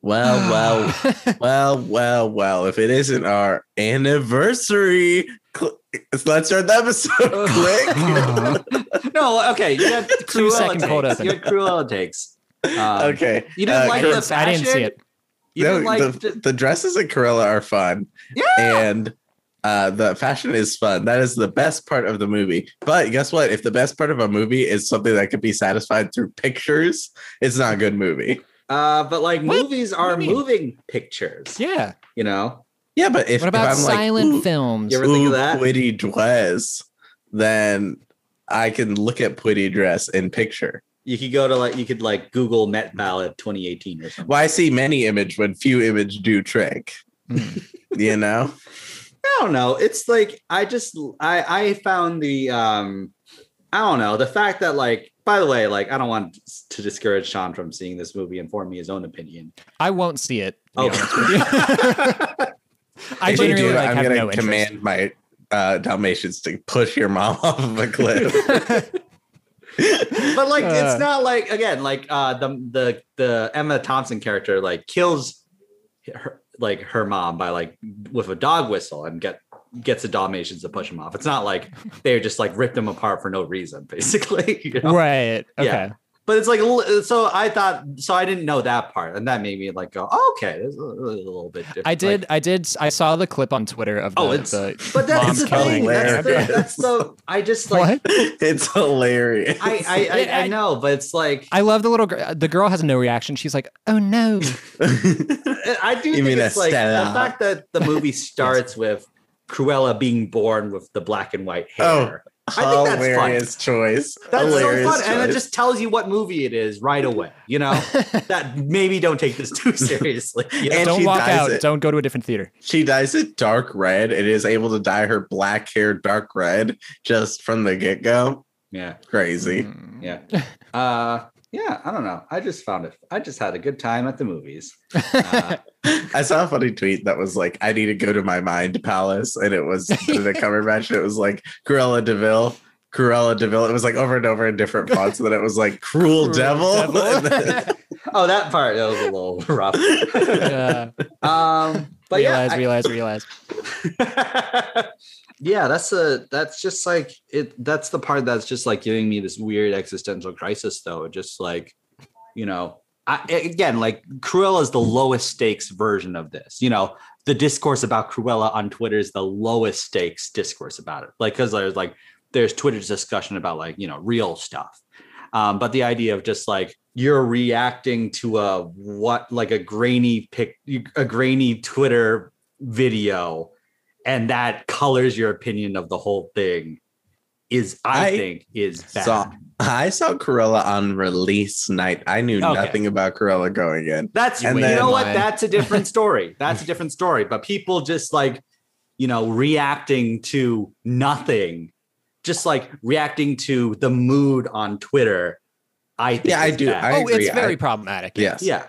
Well, well, well, well, well. If it isn't our anniversary, cl- let's start the episode. Click. no, okay. You had Two second takes. You had Cruella takes. Um, okay. You didn't Uh, like Cru- the I didn't see it. You no, like the, the- the dresses at Cruella are fun. yeah. and uh, the fashion is fun. That is the best part of the movie. But guess what? If the best part of a movie is something that could be satisfied through pictures, it's not a good movie. Uh, but like What? movies are moving pictures. Yeah. You know. Yeah, but if, What if about I'm like, silent "Ooh, films? You ever think of that? Pretty dress, then I can look at pretty dress in picture. You could go to like you could like Google Met Gala 2018 or something. Well, I see many image when few image do trick. Mm. You know? I don't know. It's like I just I I found the um I don't know the fact that like by the way like I don't want to discourage Sean from seeing this movie and forming his own opinion. I won't see it. Oh. honest with you. I if you genuinely do, like, I'm gonna no interest. command my uh, Dalmatians to push your mom off of a cliff. but like Uh. it's not like again like uh the the the Emma Thompson character like kills her like her mom by like with a dog whistle and get gets the Dalmatians to push him off. It's not like they just like ripped him apart for no reason, basically. you know? Right. Okay. Yeah. But it's like so I thought so I didn't know that part, and that made me like go, oh, okay, this is a, a little bit different. I did. Like, I did. I saw the clip on Twitter of oh, the, Oh, it's- the but that's mom the killing thing. That's the, that's the. I just like. what? it's hilarious. I, I, I, I know, but it's like I love the little girl. The girl has no reaction. She's like, "Oh no." I do You think mean it's like the fact that the movie starts with Cruella being born with the black and white hair. Oh, hair. I think that's fun. hilarious choice. That's hilarious so fun, and it just tells you what movie it is right away. You know that maybe don't take this too seriously. you know? And Don't walk out. it. Don't go to a different theater. she dyes it dark red and is able to dye her black hair dark red just from the get go. yeah, Crazy. Mm. yeah, uh, yeah. I don't know. I just found it. I just had a good time at the movies. Uh, I saw a funny tweet that was like, "I need to go to my mind palace," and it was the cover match. It was like Cruella de Vil, Cruella de Vil. It was like over and over in different fonts. And then it was like "Cruel, Cruel Devil." Devil. Then- oh, that part that was a little rough. Yeah. Um, but yeah, realize, I- realize, realize. Yeah that's a that's just like it that's the part that's just like giving me this weird existential crisis though just like you know I, again like cruella is the lowest stakes version of this you know? The discourse about cruella on twitter is the lowest stakes discourse about it like because there's like there's twitter's discussion about like you know real stuff. Um, but the idea of just like you're reacting to a what like a grainy pic a grainy twitter video and that colors your opinion of the whole thing is i, I think is bad saw- I saw Cruella on release night. I knew Okay. nothing about Cruella going in. that's And you then- know what Mine. that's a different story that's a different story but people just like you know reacting to nothing just like reacting to the mood on twitter i think Yeah, I do. bad. I oh, agree. it's very I- problematic. Yes. yeah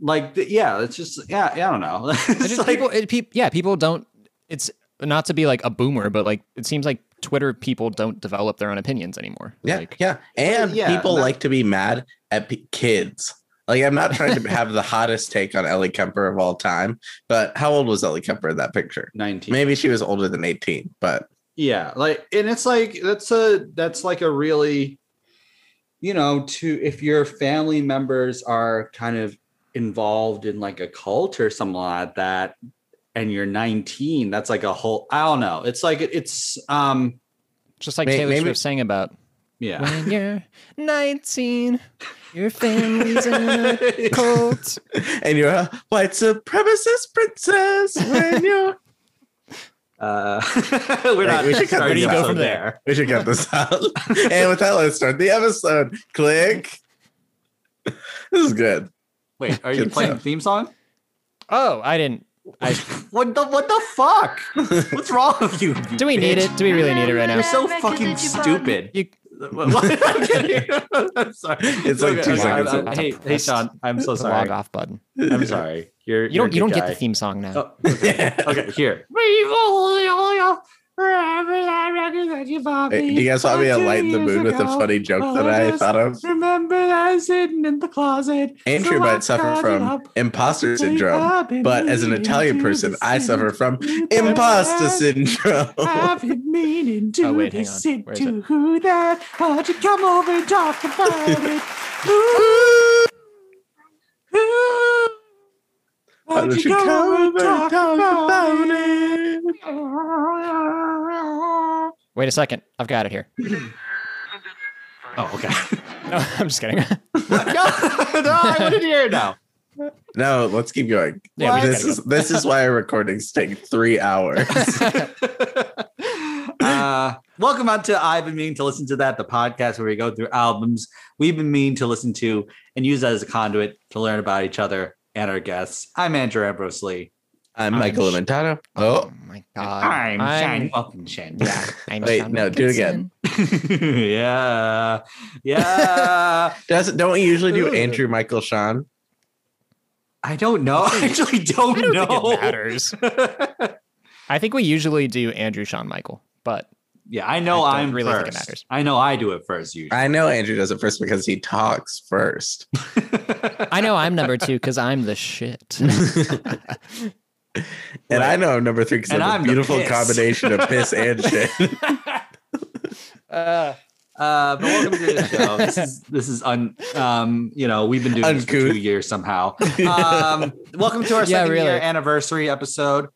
like yeah it's just yeah, yeah i don't know It's it's just like, people, it, peop yeah, people don't. It's not to be like a boomer, but like it seems like Twitter people don't develop their own opinions anymore. Yeah, Like, yeah, and yeah, people that- like to be mad at p- kids. Like, I'm not trying to have the hottest take on Ellie Kemper of all time, but how old was Ellie Kemper in that picture? 19 Maybe she was older than 18, but yeah like and it's like that's a that's like a really you know to if your family members are kind of involved in like a cult or something like that and you're 19 that's like a whole i don't know it's like it's um just like May- Taylor maybe- Swift sang about yeah when you're 19, your family's in a cult. and you're a white supremacist princess when you're. uh we're not we should cut starting this the out. from there We should cut this out. and with that, let's start the episode. Click. This is good. wait are you Good playing stuff. the theme song Oh, I didn't. I, what the what the fuck what's wrong with you, you do we need it? Do we really need it right now? you're so fucking stupid You- I'm kidding. I'm sorry. It's like two seconds I'm- I'm- hey, hey, Sean. I'm so sorry. log off button. I'm sorry. You're You don't. You don't get the theme. theme song now. Oh, okay. okay, here. Remember that record that you bought Hey, me? do you guys want me to two lighten the years mood with a funny joke Oh, that I just thought of? Remember that I was hidden in the closet. Andrew So I might suffer from imposter syndrome, but as an Italian person, I suffer from imposter syndrome. I've been meaning oh, to Oh, wait, listen to who that. Why'd you come over and talk about it? Ooh, ooh. Why don't you come over and talk about it? Wait a second. I've got it here. Oh, okay. No, I'm just kidding. no, no, I want to hear it now. No, let's keep going. Yeah, this gotta is this is why our recordings take three hours. uh, welcome on to I've been meaning to listen to that, the podcast where we go through albums we've been meaning to listen to and use that as a conduit to learn about each other and our guests. I'm Andrew Ambrose Lee. I'm I'm Michael sh- Amentano. oh Oh, my god. I'm, Shane fucking Shane. Yeah. I'm Wait, Sean no, do it Wilkinson. yeah. Yeah. doesn't don't we usually do Ugh. Andrew, Michael, Sean? I don't know. I actually don't, I don't know. think it matters. I think we usually do Andrew, Sean, Michael, but yeah, I know I I'm really think it first. matters. I know I do it first usually. I know Andrew does it first because he talks first. I know I'm number two because I'm the shit. And I know I'm number three because And I'm I'm a beautiful piss. combination of piss and shit. uh, Uh, but welcome to the show. This is this is un um you know we've been doing this for two years somehow. Um, welcome to our Yeah, second really. year anniversary episode,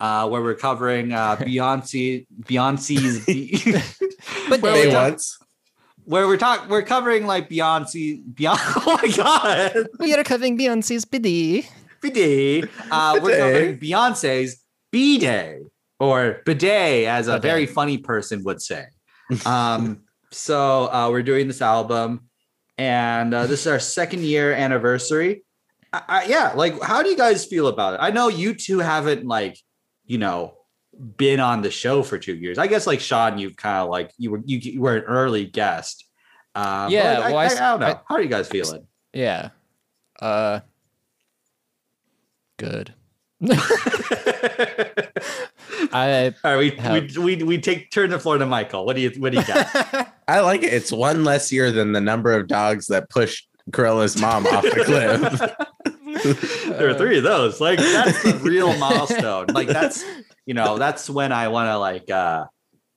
uh, where we're covering uh, Beyonce Beyonce's But where, They we're once. where we're talking we're covering like Beyonce Beyonce. Oh my god, we are covering Beyonce's bidet. bidet. Uh, we're covering Beyonce's B Day or bidet, as a Bidet. very funny person would say. Um, so uh, we're doing this album, and uh, this is our second year anniversary. I, I, yeah, like how do you guys feel about it? I know you two haven't like, you know, been on the show for two years. I guess like Sean, you've kind of like you were you, you were an early guest. Uh, Yeah, like, I, well, I I, s- I don't know. I- how are you guys feeling? Yeah. Uh good. I All right, we, How- we we we take turn the floor to Michael. What do you what do you got? I like it. It's one less year than the number of dogs that pushed Cruella's mom off the cliff. there are three of those. Like that's the real milestone. Like that's you know that's when I want to like uh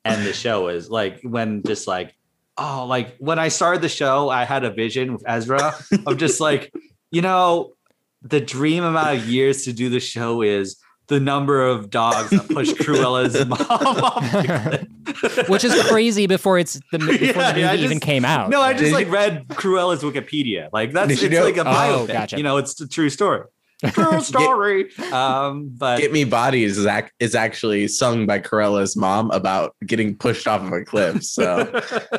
end the show is like when just like oh like when I started the show I had a vision with Ezra of just like you know the dream amount of years to do the show is the number of dogs that push Cruella's mom off the cliff. which is crazy before it's the before Yeah, the movie yeah, I even just- came out. No, I just Did like you- read Cruella's Wikipedia. Like that's it's know- like a Oh, biopic. gotcha. You know, it's a true story. True story. um, but Get Me Bodies is, ac- is actually sung by Cruella's mom about getting pushed off of a cliff. So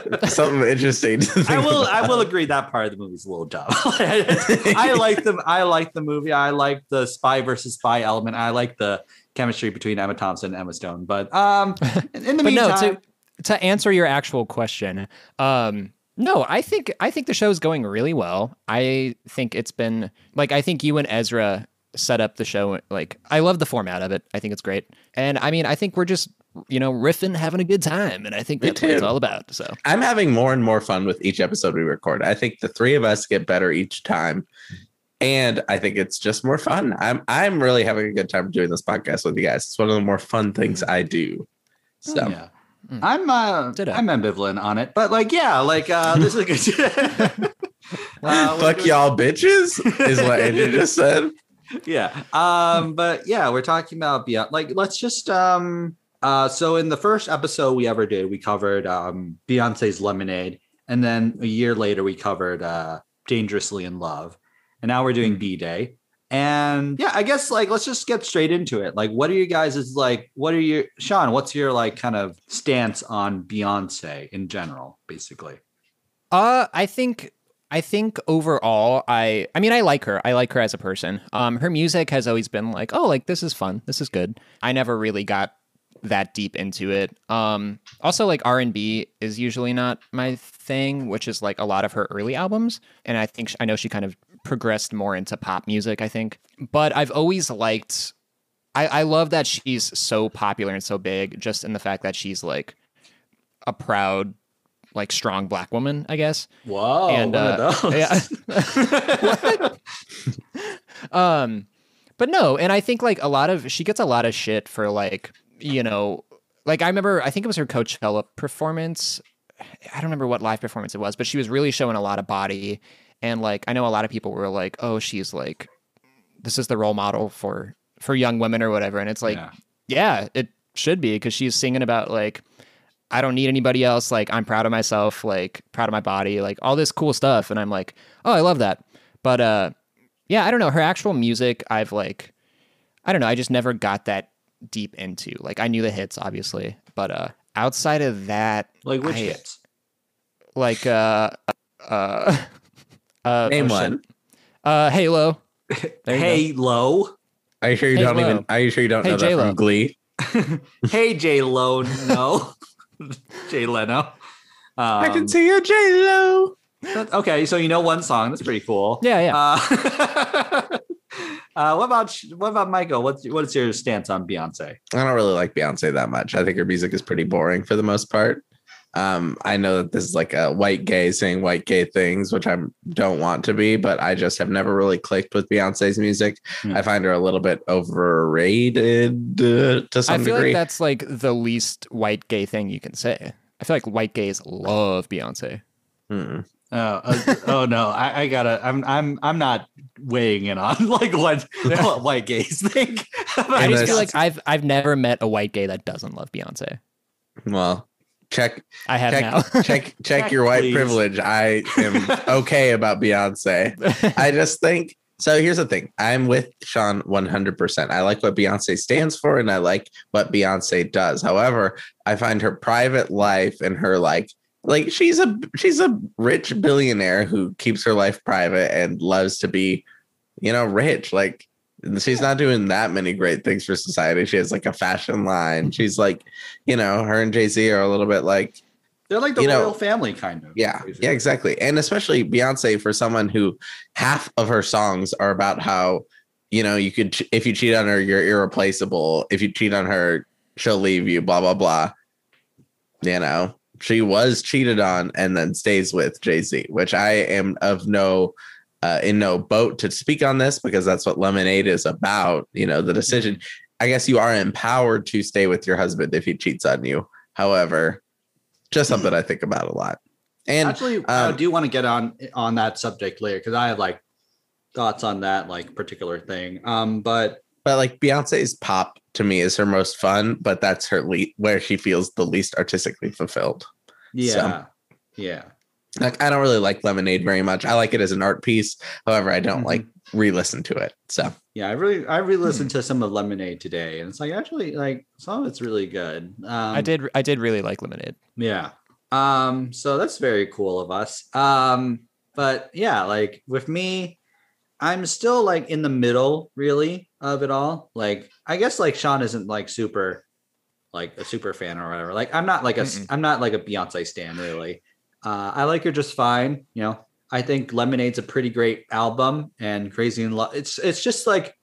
something interesting. To I will about. I will agree that part of the movie's a little dumb. I like the I like the movie. I like the spy versus spy element. I like the chemistry between Emma Thompson and Emma Stone. But um in in the but no, meantime, to to answer your actual question, um, no, I think I think the show's going really well. I think it's been like I think you and Ezra set up the show like I love the format of it. I think it's great. And I mean, I think we're just you know riffing, having a good time, and I think that's what it's all about. So I'm having more and more fun with each episode we record. I think the three of us get better each time. And I think it's just more fun. I'm I'm really having a good time doing this podcast with you guys. It's one of the more fun things I do. So yeah. Mm. I'm uh, Ditto. I'm ambivalent on it, but like yeah, like uh, this is a good. uh, fuck y'all bitches is what Andrew just said. yeah um but yeah we're talking about beyond like let's just um uh so in the first episode we ever did we covered um beyonce's lemonade and then a year later we covered uh dangerously in love and now we're doing b-day and yeah i guess like let's just get straight into it like what are you guys is like what are you, sean what's your like kind of stance on beyonce in general basically Uh, I think I think overall, I I mean, I like her. I like her as a person. Um, her music has always been like, oh, like this is fun. This is good. I never really got that deep into it. Um, also like R and B is usually not my thing, which is like a lot of her early albums. And I think I know she kind of progressed more into pop music. I think, but I've always liked I, I love that she's so popular and so big, just in the fact that she's like a proud, like strong black woman, I guess. Whoa, And, uh, yeah. um, but no, and I think like a lot of she gets a lot of shit for like you know, like I remember I think it was her Coachella performance. I don't remember what live performance it was, but she was really showing a lot of body, and like I know a lot of people were like, "Oh, she's like, this is the role model for for young women or whatever," and it's like, Yeah. yeah, it should be because she's singing about like I don't need anybody else. Like I'm proud of myself, like proud of my body, like all this cool stuff. And I'm like, oh, I love that. But uh yeah, I don't know. Her actual music, I've like I don't know, I just never got that deep into. Like I knew the hits, obviously. But uh outside of that, like which I- hits? like uh uh uh Name oh, shit. one. Uh Halo. There you Hey Lo. Are you sure you Hey, don't Lo. even? Are you sure you don't Hey, know that J-Lo. from Glee? hey J Lo. No. Jay Leno. Um, I can see you, J Lo. okay, so you know one song. That's pretty cool. Yeah, yeah. Uh, uh, what about what about Michael? What's what's your stance on Beyonce? I don't really like Beyonce that much. I think her music is pretty boring for the most part. Um, I know that this is like a white gay saying white gay things, which I don't want to be, but I just have never really clicked with Beyonce's music. Hmm. I find her a little bit overrated uh, to I some feel degree. like that's like the least white gay thing you can say. I feel like white gays love Beyonce. Mm. Oh, uh, oh no, I, I gotta. I'm I'm I'm not weighing in on like what, what white gays think. I And just feel like I've I've never met a white gay that doesn't love Beyonce. Well, check I have check now. check check Check, your white please. privilege. I am okay about Beyonce. I just think so. Here's the thing I'm with Sean 100%. I like what Beyonce stands for and I like what Beyonce does. However, I find her private life and her like, like she's a she's a rich billionaire who keeps her life private and loves to be, you know, rich. Like she's not doing that many great things for society. She has like a fashion line. Mm-hmm. She's like, you know, her and Jay Z are a little bit like they're like the you know, royal family, kind of. yeah, basically. yeah, exactly. And especially Beyonce for someone who half of her songs are about how, you know, you could, if you cheat on her, you're irreplaceable. If you cheat on her, she'll leave you, blah, blah, blah. You know, she was cheated on and then stays with Jay Z, which I am of no, uh, in no boat to speak on this because that's what Lemonade is about. You know, the decision. I guess you are empowered to stay with your husband if he cheats on you. However, just something I think about a lot. And Actually, I um, do want to get on on that subject later because I have like thoughts on that like particular thing. Um, but but like Beyonce's pop to me is her most fun, but that's her le- where she feels the least artistically fulfilled. yeah, yeah. Like I don't really like Lemonade very much. I like it as an art piece. However, I don't Mhm. like re-listen to it. So Yeah, I really I Hmm. re-listened to some of Lemonade today, and it's like actually like some of it's really good. Um, I did I did really like Lemonade. Yeah. Um, so that's very cool of us. Um, but yeah, like with me, I'm still like in the middle really of it all. Like I guess like Sean isn't like super like a super fan or whatever. Like I'm not like a am not like a Beyonce stan really. Uh I like her just fine, you know. I think Lemonade's a pretty great album and Crazy in Love. It's it's just like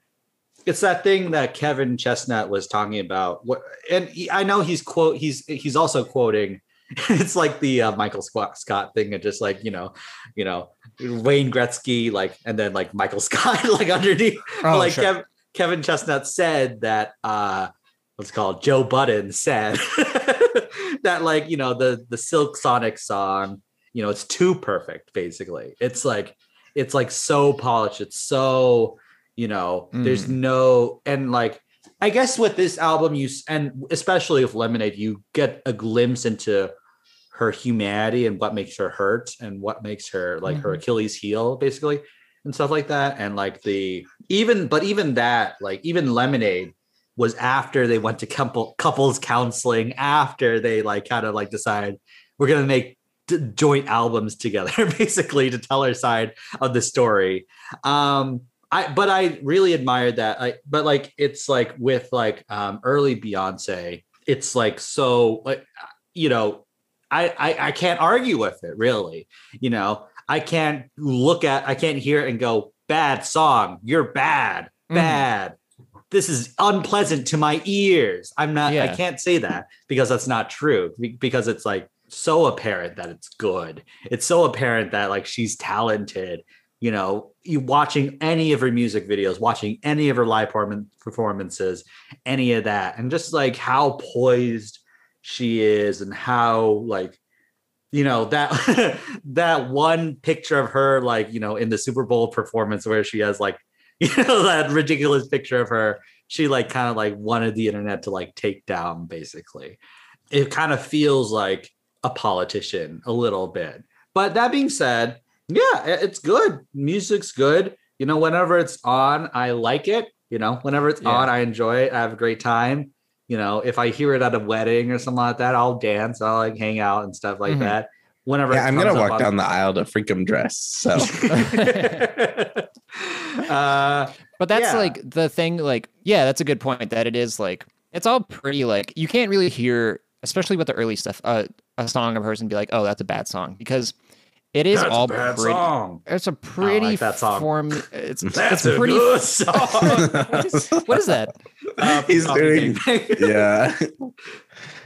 it's that thing that Kevin Chestnut was talking about. What and he, I know he's quote he's he's also quoting. It's like the uh, Michael Scott thing, and just like you know, you know Wayne Gretzky, like and then like Michael Scott, like underneath. Oh, like sure. Kev, Kevin Chestnut said that uh what's it called Joe Budden said that like you know the the Silk Sonic song, you know, it's too perfect. Basically, it's like it's like so polished. It's so you know, there's Mm. no and like I guess with this album, you and especially with Lemonade, you get a glimpse into her humanity and what makes her hurt and what makes her like her Mhm. Achilles heel, basically, and stuff like that. And like the even, but even that, like even Lemonade was after they went to couple couples counseling, after they like kind of like decided we're gonna make d- joint albums together, basically to tell our side of the story. Um, I but I really admired that. I but like it's like with like um early Beyonce, it's like so like you know, I I, I can't argue with it really. You know, I can't look at I can't hear it and go bad song, you're bad, Mhm. bad. this is unpleasant to my ears. I'm not, I can't say that because that's not true because it's like so apparent that it's good. It's so apparent that like she's talented. You know, you watching any of her music videos, watching any of her live performances, any of that, and just like how poised she is and how like you know that that one picture of her like you know in the super bowl performance where she has like you know that ridiculous picture of her she like kind of like wanted the internet to like take down basically. It kind of feels like a politician a little bit. But that being said yeah it's good. Music's good. You know whenever it's on i like it. You know whenever it's Yeah. on i enjoy it. I have a great time you know if i hear it at a wedding or something like that i'll dance i'll like hang out and stuff like Mhm. that whenever Yeah, I'm gonna comes up walk on- down the aisle to freakum dress. So uh But that's Yeah. like the thing, like, yeah, that's a good point that it is like, it's all pretty, like, you can't really hear, especially with the early stuff, uh, a song of hers and be like, oh, that's a bad song because it is that's all a bad pretty. song It's a pretty that song. form. It's, that's it's a pretty. good song What is that? Uh, He's doing- yeah.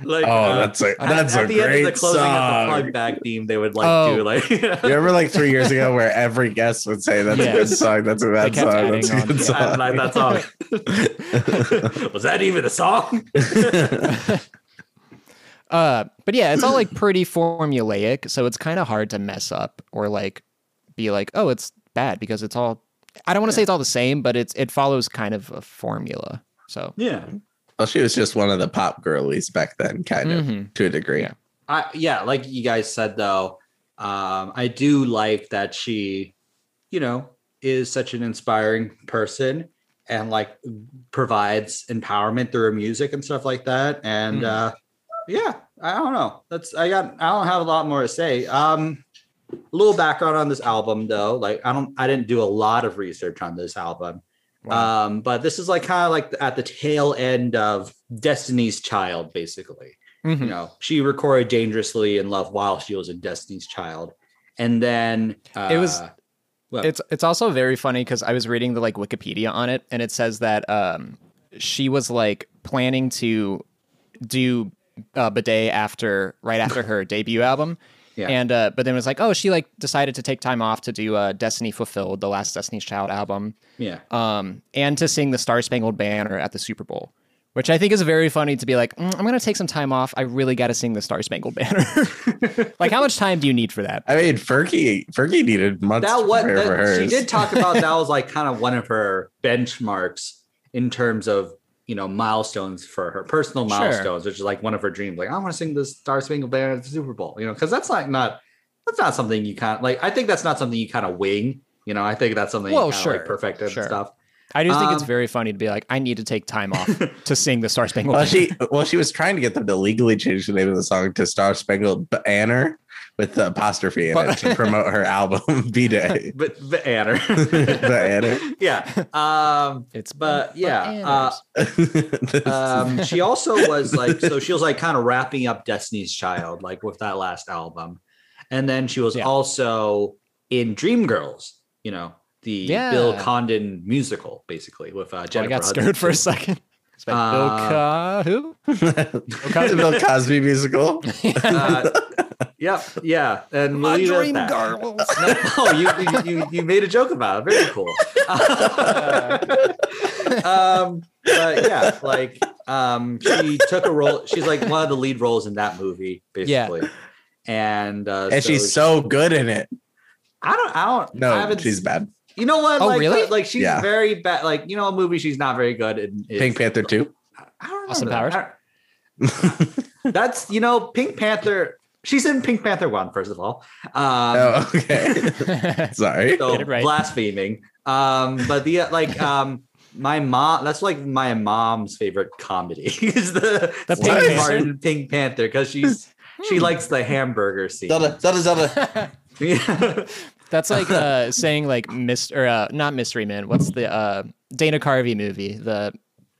like Oh, uh, that's a that's at, a the end great of the closing of the song. plug back theme they would like Oh. do like You remember like three years ago where every guest would say that's a good song, that's a bad song, that's a good on. song. I like that song was that even a song Uh, but yeah, it's all like pretty formulaic, so it's kind of hard to mess up or like be like, oh, it's bad because it's all. I don't want to say it's all the same, but it's it follows kind of a formula. So yeah well, she was just one of the pop girlies back then, kind of Mhm. to a degree. Yeah. I yeah, like you guys said though, um, I do like that she, you know, is such an inspiring person and like provides empowerment through her music and stuff like that. And Mhm. uh yeah, I don't know. That's I got I don't have a lot more to say. Um a little background on this album though. Like I don't I didn't do a lot of research on this album. wow. Um, but this is like kind of like at the tail end of Destiny's Child, basically Mhm. you know she recorded dangerously in love while she was in destiny's child and then uh, It was- well, It's it's also very funny because I was reading the like Wikipedia on it, and it says that um she was like planning to do uh, bidet after right after her debut album. Yeah. And uh, but then it was like, oh, she like decided to take time off to do uh, Destiny Fulfilled, the last Destiny's Child album, yeah um, and to sing the Star Spangled Banner at the Super Bowl, which I think is very funny to be like, "Mm, I'm gonna take some time off. I really got to sing the Star Spangled Banner. like, how much time do you need for that? I mean, Fergie, Fergie needed months that to what prepare for that, hers. she did talk about that was like kind of one of her benchmarks in terms of you know milestones for her personal Sure. milestones which is like one of her dreams like i want to sing the star spangled banner at the super bowl you know because that's like not that's not something you kind of like i think that's not something you kind of wing you know i think that's something Well, you kind of like sure, perfect and sure. stuff I just think it's Um, very funny to be like, I need to take time off to sing the Star Spangled Well, Banner. she well, she was trying to get them to legally change the name of the song to Star Spangled Banner with the apostrophe in it to promote her album B Day. but the Anner. Banner. yeah. Um, It's but yeah, bananas. um, she also was like, so she was like kind of wrapping up Destiny's Child, like with that last album. And then she was Yeah. also in Dreamgirls, you know, the Yeah. Bill Condon musical, basically, with uh, Oh, I Jennifer got scared for a second. It's like, Uh, Bill Co- who? the Bill Cosby musical. Uh, yep, yeah. And we'll My leave it at dream that. girls. No, oh, you, you you you made a joke about it. Very cool. um, but yeah, like um, she took a role. She's like one of the lead roles in that movie, basically. Yeah. basically. And uh, and she's so good in it. I don't I don't No, haven't, she's bad. You know what? Oh, like, really? Like she's Yeah. very bad. Like you know, a movie she's not very good in. is- Pink Panther 2. I don't. Austin. Powers? I- That's you know, Pink Panther. She's in Pink Panther one, first of all. Um, oh, okay. Sorry. so right. blaspheming. Um, but the like um my mom that's like my mom's favorite comedy is the, The Steve Pink Martin Pink Panther because she's she likes the hamburger scene. Zelda, Zelda, Zelda. Yeah. That's like uh, saying like Mr. Uh, not Mystery Man. What's the uh, Dana Carvey movie? The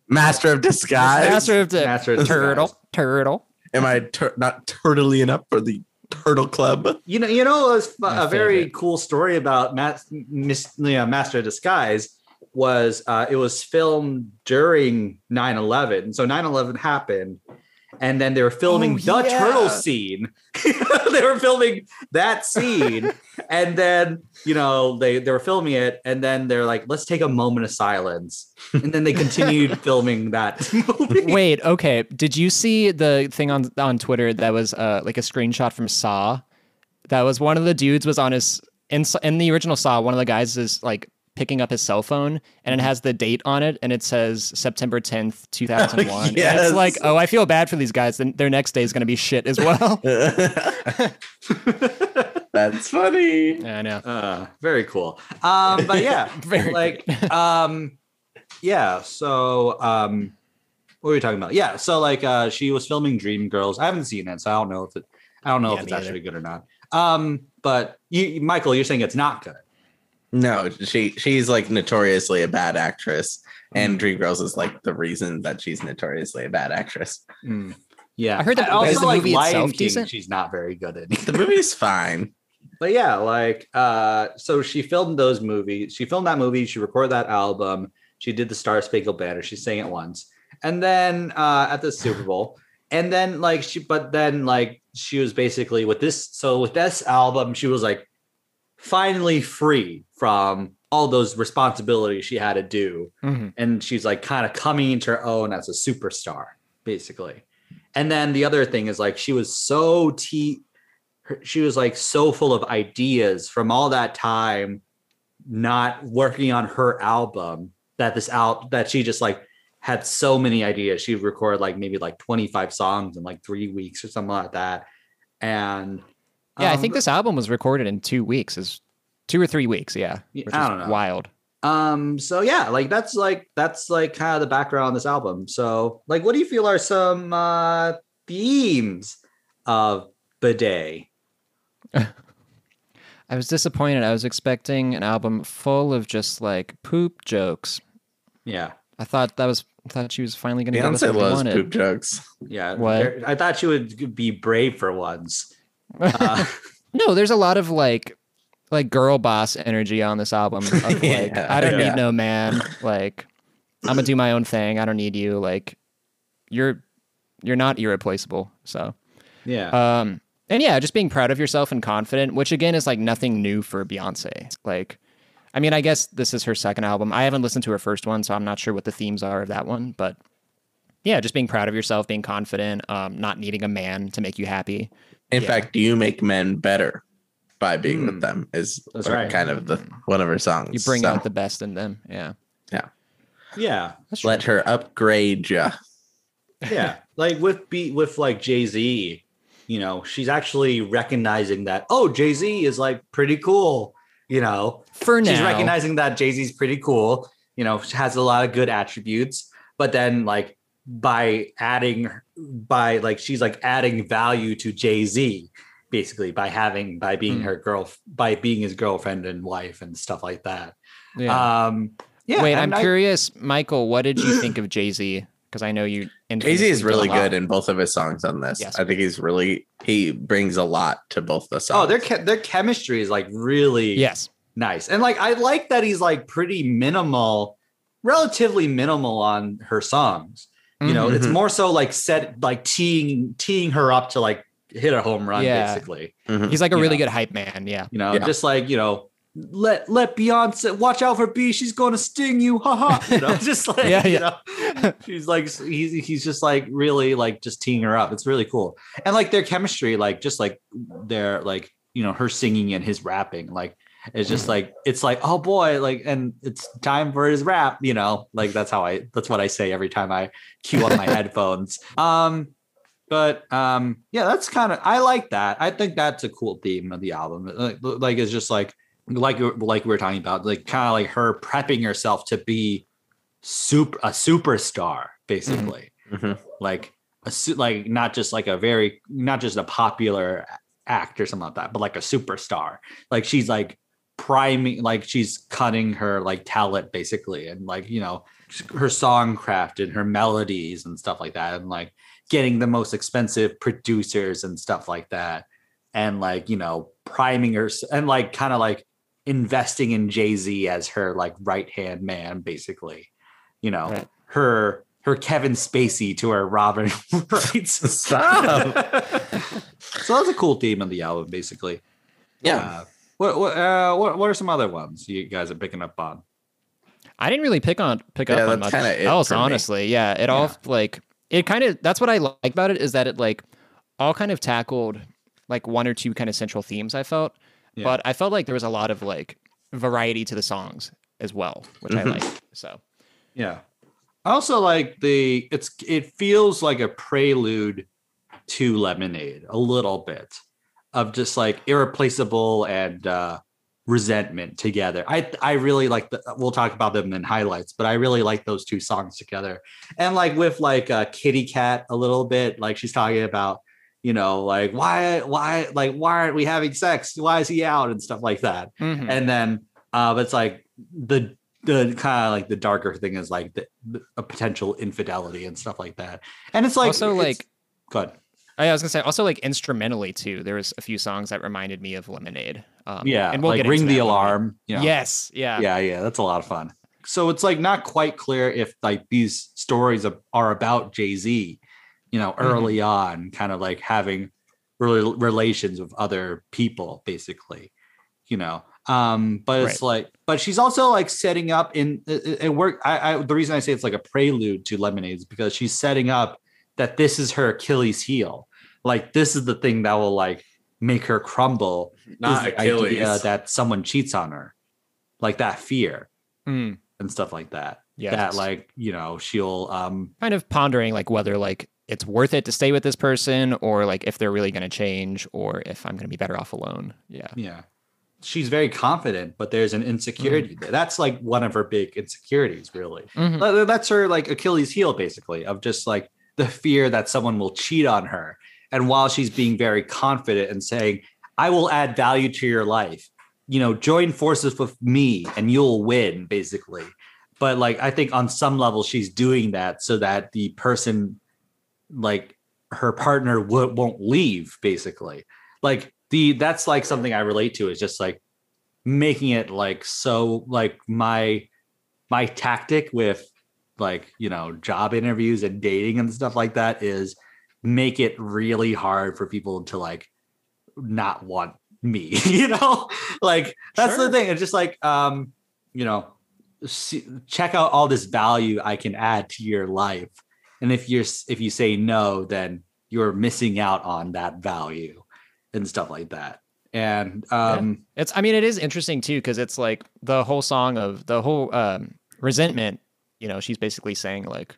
Master of Disguise. Master of the Master of Turtle. Disguise. Turtle. Am I tur- not turtly enough for the Turtle Club? you know, you know, it was My a very favorite. cool story about Mas- Miss, you know, Master of Disguise was uh, it was filmed during 9-11 so 9-11 happened and then they were filming Oh, the yeah. turtle scene they were filming that scene and then you know they they were filming it and then they're like let's take a moment of silence and then they continued filming that movie Wait, okay. Did you see the thing on on Twitter that was uh, like a screenshot from Saw? That was one of the dudes was on his in in the original Saw. One of the guys is like picking up his cell phone and it has the date on it and it says September 10th, 2001. And yes. It's like, oh, I feel bad for these guys. Then their next day is going to be shit as well. That's funny. Yeah, I know. Uh, very cool. Um, but yeah, Very like, um, yeah. So, um, what were we talking about? Yeah. So, like, uh, she was filming Dream Girls. I haven't seen it, so I don't know if it. I don't know Yeah, if it's either. actually good or not. Um, but you, Michael, you're saying it's not good. No, she she's like notoriously a bad actress, Mm-hmm. and Dreamgirls is like the reason that she's notoriously a bad actress. Yeah, I heard that. Also the like movie Lion itself King, decent? she's not very good at. The movie's fine. but yeah, like uh so she filmed those movies. She filmed that movie, she recorded that album, she did the Star Spangled Banner, she sang it once. And then uh at the Super Bowl, and then like she but then like she was basically with this so with this album, she was like finally free from all those responsibilities she had to do Mhm. and she's like kind of coming into her own as a superstar basically and then the other thing is like she was so t she was like so full of ideas from all that time not working on her album that this out that she just like had so many ideas she recorded like maybe like 25 songs in like three weeks or something like that and Yeah, I um, think this album was recorded in two weeks. Is two or three weeks? Yeah, Yeah, which I don't know. wild. Um, so yeah, like that's like that's like kind of the background on this album. So, like, what do you feel are some uh themes of Bidet? I was disappointed. I was expecting an album full of just like poop jokes. Yeah, I thought that was I thought she was finally going to give us Beyonce what we loves wanted. poop jokes. yeah. What? I thought she would be brave for once. Uh, No, there's a lot of like like girl boss energy on this album. Of, like Yeah. I don't Yeah. need no man. Like I'm gonna do my own thing. I don't need you. Like you're you're not irreplaceable. So yeah, um and yeah, just being proud of yourself and confident, which again is like nothing new for Beyonce. Like I mean, I guess this is her second album. I haven't listened to her first one, so I'm not sure what the themes are of that one, but yeah, just being proud of yourself, being confident, um, not needing a man to make you happy. In Yeah. fact, do you make men better by being Hmm. with them? Is That's right. kind of the one of her songs. You bring So, out the best in them. Yeah. yeah, Yeah. let her upgrade you. yeah. like with be with like Jay Z, you know, she's actually recognizing that oh, Jay Z is like pretty cool. You know, For now. she's recognizing that Jay Z's pretty cool. You know, she has a lot of good attributes, but then like by adding, by like she's like adding value to Jay Z, basically by having by being Hmm. her girl, by being his girlfriend and wife and stuff like that. Yeah. Um, yeah. Wait, I'm I- curious, Michael. What did you think of Jay Z? Because I know you. Jay Z is really good in both of his songs on this. Yes. I think he's really he brings a lot to both the songs. Oh, their che- their chemistry is like really Yes. nice, and like I like that he's like pretty minimal, relatively minimal on her songs. You know, it's Mhm. more so like set like teeing teeing her up to like hit a home run, Yeah. basically. Mhm. He's like a You really know. good hype man. Yeah. You know, Yeah. just like you know, let let Beyonce watch out for B. She's going to sting you, haha. You know, just like Yeah, you yeah. know, she's like he's he's just like really like just teeing her up. It's really cool, and like their chemistry, like just like their like you know her singing and his rapping, like it's just like it's like oh boy, like and it's time for his rap. You know, like that's how I that's what I say every time I cue on my headphones. Um, but um, yeah, that's kind of I like that. I think that's a cool theme of the album. Like, like it's just like like like we were talking about, like kind of like her prepping herself to be super a superstar, basically. Mhm. Like a like not just like a very not just a popular act or something like that, but like a superstar. Like she's like priming, like she's cutting her like talent basically, and like you know her song craft and her melodies and stuff like that, and like getting the most expensive producers and stuff like that and like you know priming her and like kind of like investing in Jay Z as her like right hand man, basically. You know, Right. her her Kevin Spacey to her Robin Wright. Stop. so that's a cool theme of the album, basically. yeah. Uh, what what, uh, what what are some other ones you guys are picking up on? I didn't really pick on pick Yeah, up on that's much kinda else, for me. honestly. Yeah, it all like it kind of that's what I like about it is that it like all kind of tackled like one or two kind of central themes. I felt, Yeah. but I felt like there was a lot of like variety to the songs as well, which I Mhm. like. So Yeah. I also like the it's it feels like a prelude to Lemonade a little bit of just like irreplaceable and uh resentment together. I I really like the we'll talk about them in highlights, but I really like those two songs together. And like with like uh Kitty Cat a little bit, like she's talking about you know, like why, why, like why aren't we having sex? Why is he out and stuff like that? mhm. and then uh but it's like the the kind of like the darker thing is like the, the a potential infidelity and stuff like that and it's like also it's- like good I I was gonna say also like instrumentally too. There was a few songs that reminded me of Lemonade. Um, yeah and we'll like ring the that when we- alarm you know? Yes, yeah, yeah yeah that's a lot of fun so it's like not quite clear if like these stories are, about jay-z you know Mm-hmm. early on kind of like having rel- relations with other people basically you know um but it's like but she's also like setting up in it, it- it work I, I the reason i say it's like a prelude to lemonade is because she's setting up that this is her achilles heel. Like this is the thing that will like make her crumble Not is the idea that someone cheats on her. Like that fear Mm, and stuff like that. Yeah, that like you know she'll um kind of pondering like whether like it's worth it to stay with this person or like if they're really going to change or if I'm going to be better off alone. Yeah. yeah. She's very confident but there's an insecurity there. That's like one of her big insecurities really. Mhm. That's her like achilles heel basically of just like the fear that someone will cheat on her. And while she's being very confident and saying i will add value to your life. You know join forces with me and you'll win basically. But like i think on some level she's doing that so that the person like her partner w- won't leave basically. Like the that's like something i relate to is just like making it like so like my my tactic with like you know job interviews and dating and stuff like that is make it really hard for people to like not want me you know like that's Sure. the thing it's just like um you know see, check out all this value i can add to your life and if you're if you say no then you're missing out on that value and stuff like that and um It's I mean it is interesting too cuz it's like the whole song of the whole um resentment, you know, she's basically saying like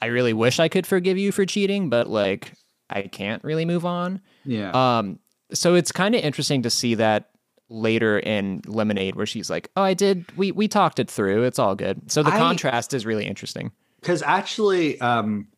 I really wish I could forgive you for cheating, but like I can't really move on. yeah Um, so it's kind of interesting to see that later in Lemonade, where she's like, "Oh, I did. We we talked it through. It's all good." So the I- contrast is really interesting. because actually um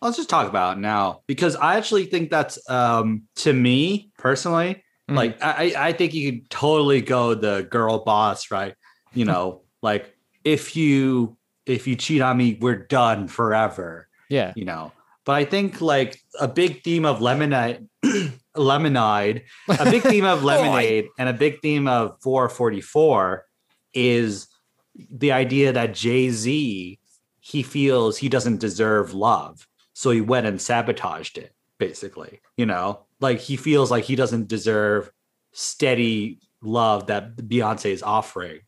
let's just talk about now because i actually think that's um to me personally Mhm. like i i think you could totally go the girl boss right you know like if you if you cheat on me we're done forever. Yeah, you know? But i think like a big theme of lemonade lemonade a big theme of lemonade and a big theme of 444 is the idea that jay-z he feels he doesn't deserve love. So he went and sabotaged it basically you know? Like he feels like he doesn't deserve steady love that beyonce is offering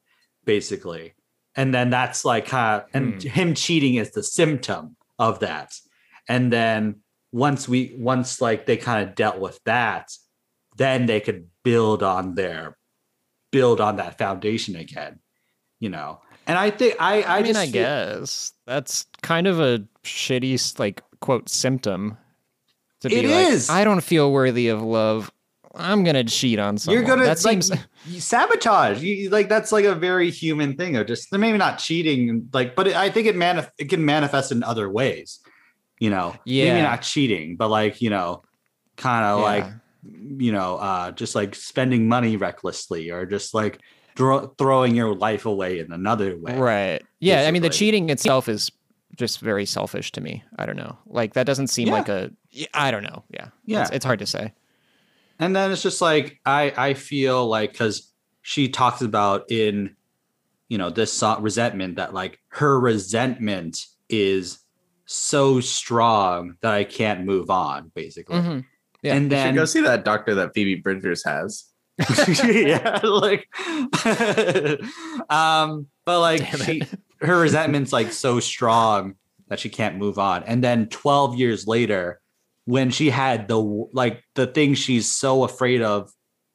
basically and then that's like of and hmm. him cheating is the symptom of that and then once we once like they kind of dealt with that then they could build on their build on that foundation again you know and i think i i, I, mean, just I feel- guess that's kind of a shitty like quote symptom. To It be like, is. I don't feel worthy of love. I'm gonna cheat on someone. you're gonna That like, seems. you sabotage you like that's like a very human thing of just maybe not cheating like but it, i think it manif- it can manifest in other ways you know yeah. maybe not cheating but like you know kind of Yeah. like you know uh just like spending money recklessly or just like throw, throwing your life away in another way Right. Yeah. I mean, the cheating itself is just very selfish to me. I don't know. Like that doesn't seem Yeah. like a. I don't know. Yeah. Yeah. It's, it's hard to say. And then it's just like i i feel like because she talks about in you know this song resentment that like her resentment is so strong that I can't move on, basically. Mhm. Yeah. And You should then go see that doctor that Phoebe Bridgers has. yeah, like um, but like she her resentment's like so strong that she can't move on. And then 12 years later, when she had the like the thing she's so afraid of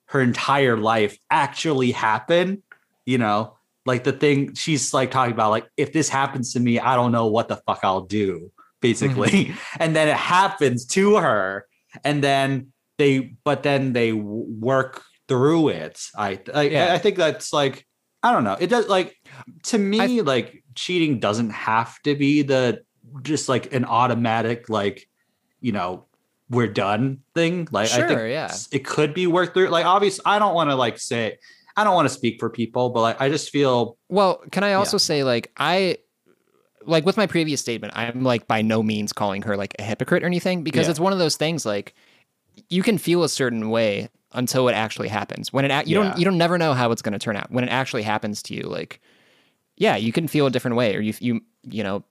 her entire life actually happen, you know, like the thing she's like talking about, like if this happens to me, I don't know what the fuck I'll do, basically. Mm-hmm. and then it happens to her, and then they, but then they work through it. I, I, Yeah. I think that's like, I don't know. It does like to me, like cheating doesn't have to be the just like an automatic like, you know, we're done thing. Like I think yeah. it could be worked through. Like obviously, I don't want to like say I don't want to speak for people, but like I just feel Well, can I also say like I like with my previous statement, I'm like by no means calling her like a hypocrite or anything because Yeah. it's one of those things like you can feel a certain way until it actually happens. When it ac- you Yeah. don't you don't never know how it's going to turn out. When it actually happens to you like yeah, you can feel a different way or you you you know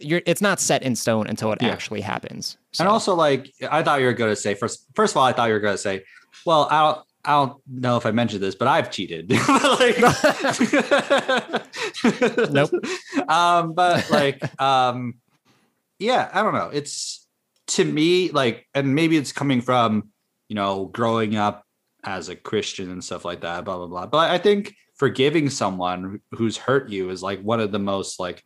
you're it's not set in stone until it Yeah. actually happens. and also like I thought you were going to say first. First of all, I thought you were going to say, well, I don't. I don't know if I mentioned this, but I've cheated. Like- Nope. Um, but like, um, yeah, I don't know. It's to me like, and maybe it's coming from you know growing up as a Christian and stuff like that. Blah blah blah. But I think forgiving someone who's hurt you is like one of the most like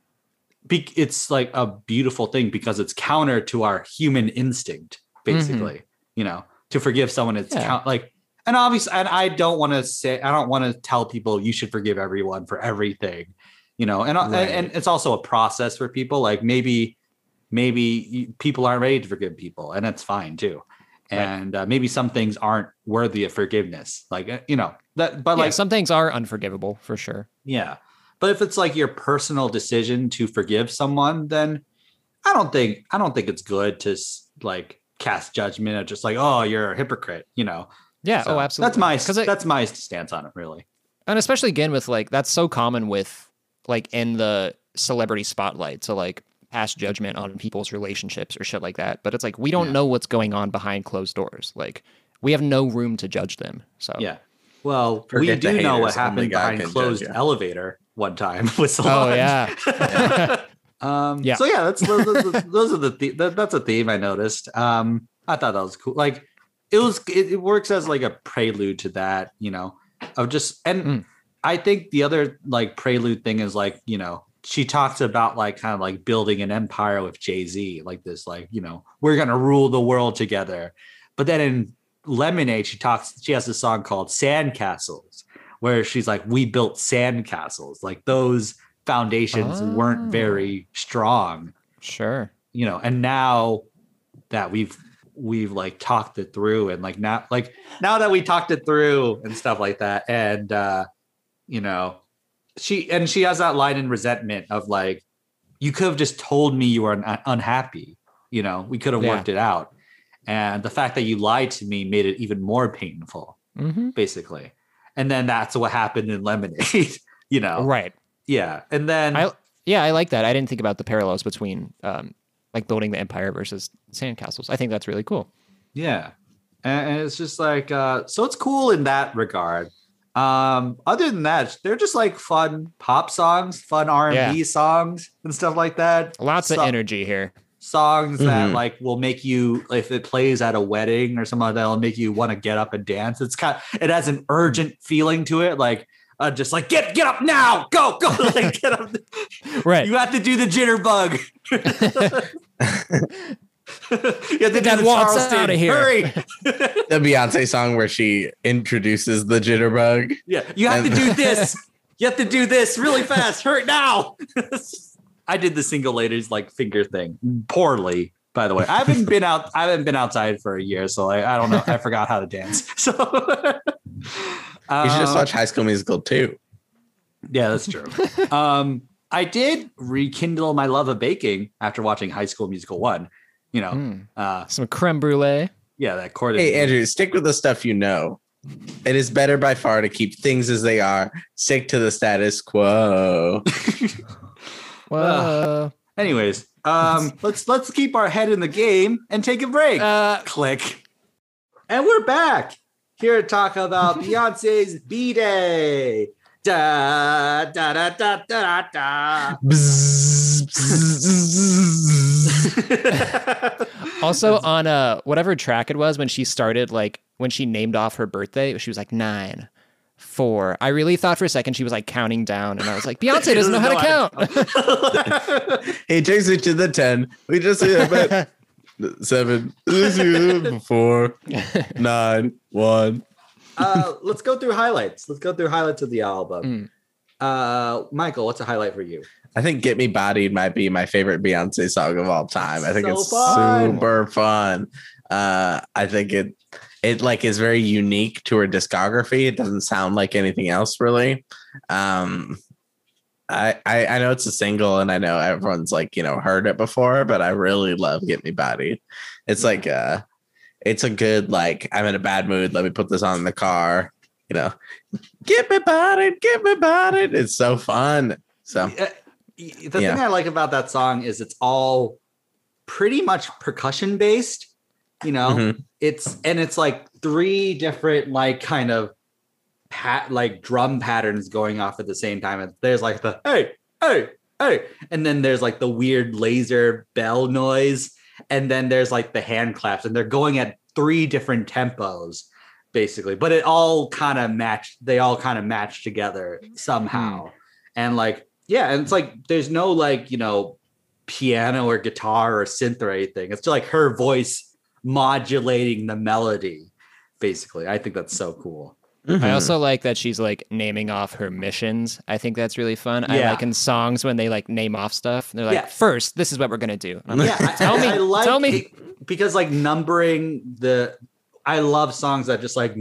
be- it's like a beautiful thing because it's counter to our human instinct basically you know to forgive someone it's Yeah. count like and obviously and i don't want to say i don't want to tell people you should forgive everyone for everything you know and and- Right. and it's also a process for people like maybe maybe people aren't ready to forgive people and that's fine too Right. and uh, maybe some things aren't worthy of forgiveness like uh, you know that but yeah, like some things are unforgivable for sure. yeah. But if it's like your personal decision to forgive someone, then I don't think I don't think it's good to like cast judgment of just like, oh, you're a hypocrite, you know. Yeah, So oh absolutely. That's my 'Cause that's my stance on it, really. and especially again with like that's so common with like in the celebrity spotlight so like pass judgment on people's relationships or shit like that but it's like we don't Yeah. know what's going on behind closed doors like we have no room to judge them so Yeah. Well, Forget we do the know what happened behind can judge closed elevator one time with oh Solange. yeah um Yeah. so yeah that's those, those, those are the, the that, that's a theme i noticed um i thought that was cool like it was it, it works as like a prelude to that you know of just and Mm. i think the other like prelude thing is like you know she talks about like kind of like building an empire with jay-z like this like you know we're gonna rule the world together but then in lemonade she talks she has a song called sandcastles where she's like we built sandcastles like those foundations weren't Oh. very strong. Sure. You know and now that we've we've like talked it through and like now like now that we talked it through and stuff like that and uh you know she and she has that line in resentment of like you could have just told me you were un- unhappy you know? We could have Yeah. worked it out and the fact that you lied to me made it even more painful hmm basically. And then that's what happened in lemonade you know? Right. Yeah. And then i yeah i like that. I didn't think about the parallels between um like building the empire versus sandcastles. I think that's really cool. Yeah. And and it's just like uh so it's cool in that regard. Um other than that, they're just like fun pop songs, fun R&B songs and stuff like that. lots of energy here Songs that Mhm. like will make you if it plays at a wedding or something like that will make you want to get up and dance. It's kind it has an urgent feeling to it like uh, just like get get up now, go go, like get up. right You have to do the jitterbug. you have to Get do that the waltz Charleston. outta here. Hurry. The Beyonce song where she introduces the jitterbug. Yeah, you have to do this. You have to do this really fast. Hurt now. I did the single ladies like finger thing poorly. By the way, I haven't been out. I haven't been outside for a year, so like, I don't know. I forgot how to dance. So You should just Uh, watch High School Musical too. Yeah, that's true. um, I did rekindle my love of baking after watching High School Musical one. You know, Mm. uh, some creme brulee yeah, that chord. Hey Andrew, stick with the stuff you know. It is better by far to keep things as they are, stick to the status quo. Whoa. Anyways, um, let's let's keep our head in the game and take a break. Uh, Click. And we're back here to talk about Beyonce's B'Day. Da da da da da da. Bzzz, bzzz. also on uh whatever track it was when she started like when she named off her birthday, she was like nine, four. I really thought for a second she was like counting down, and I was like, Beyonce doesn't know how to count. he takes it to the 10. We just see it. Seven, four, nine, one. uh, let's go through highlights. Let's go through highlights of the album. Uh, Michael, what's a highlight for you? I think Get Me Bodied might be my favorite Beyonce song of all time. I think So it's fun. super fun. Uh, I think it it like is very unique to her discography. It doesn't sound like anything else really. Um I, I I know it's a single and I know everyone's like, you know, heard it before, but I really love Get Me Bodied. It's like uh it's a good like I'm in a bad mood, let me put this on in the car, you know. Get me bodied, get me bodied. It's so fun. So Uh, the Yeah. thing I like about that song is it's all pretty much percussion based. You know, mhm. It's and it's like three different like kind of pat like drum patterns going off at the same time. And there's like the hey, hey, hey, and then there's like the weird laser bell noise, and then there's like the hand claps, and they're going at three different tempos basically. But it all kind of matched they all kind of match together somehow. Hmm. And like yeah and it's like there's no like you know piano or guitar or synth or anything. It's just like her voice modulating the melody basically i think that's so cool I Mhm. also like that she's like naming off her missions. I think that's really fun. I like in songs when they like name off stuff. They're like, Yeah. first, this is what we're gonna do. And I'm like, yeah I- tell I, me, I like tell me. because like numbering the i love songs that just like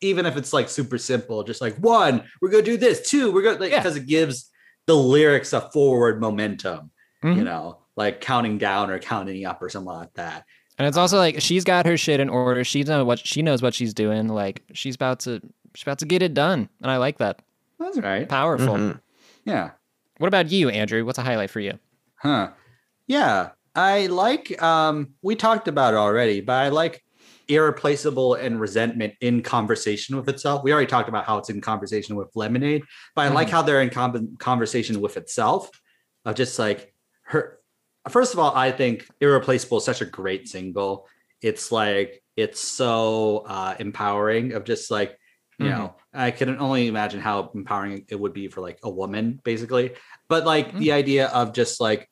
even if it's like super simple just like one we're gonna do this two we're gonna Yeah. because it gives the lyrics a forward momentum you Mhm. know like counting down or counting up or something like that And it's also like she's got her shit in order. She know what she knows what she's doing. Like she's about to she's about to get it done, and I like that. that's right Powerful. Mhm. yeah What about you, Andrew? What's a highlight for you? Huh. Yeah. I like um we talked about it already, but I like irreplaceable and resentment in conversation with itself. We already talked about how it's in conversation with lemonade, but I like how they're in con- conversation with itself of just like her first of all, I think irreplaceable is such a great single. It's like it's so uh empowering of just like you Mhm. know i can only imagine how empowering it would be for like a woman basically but like the idea of just like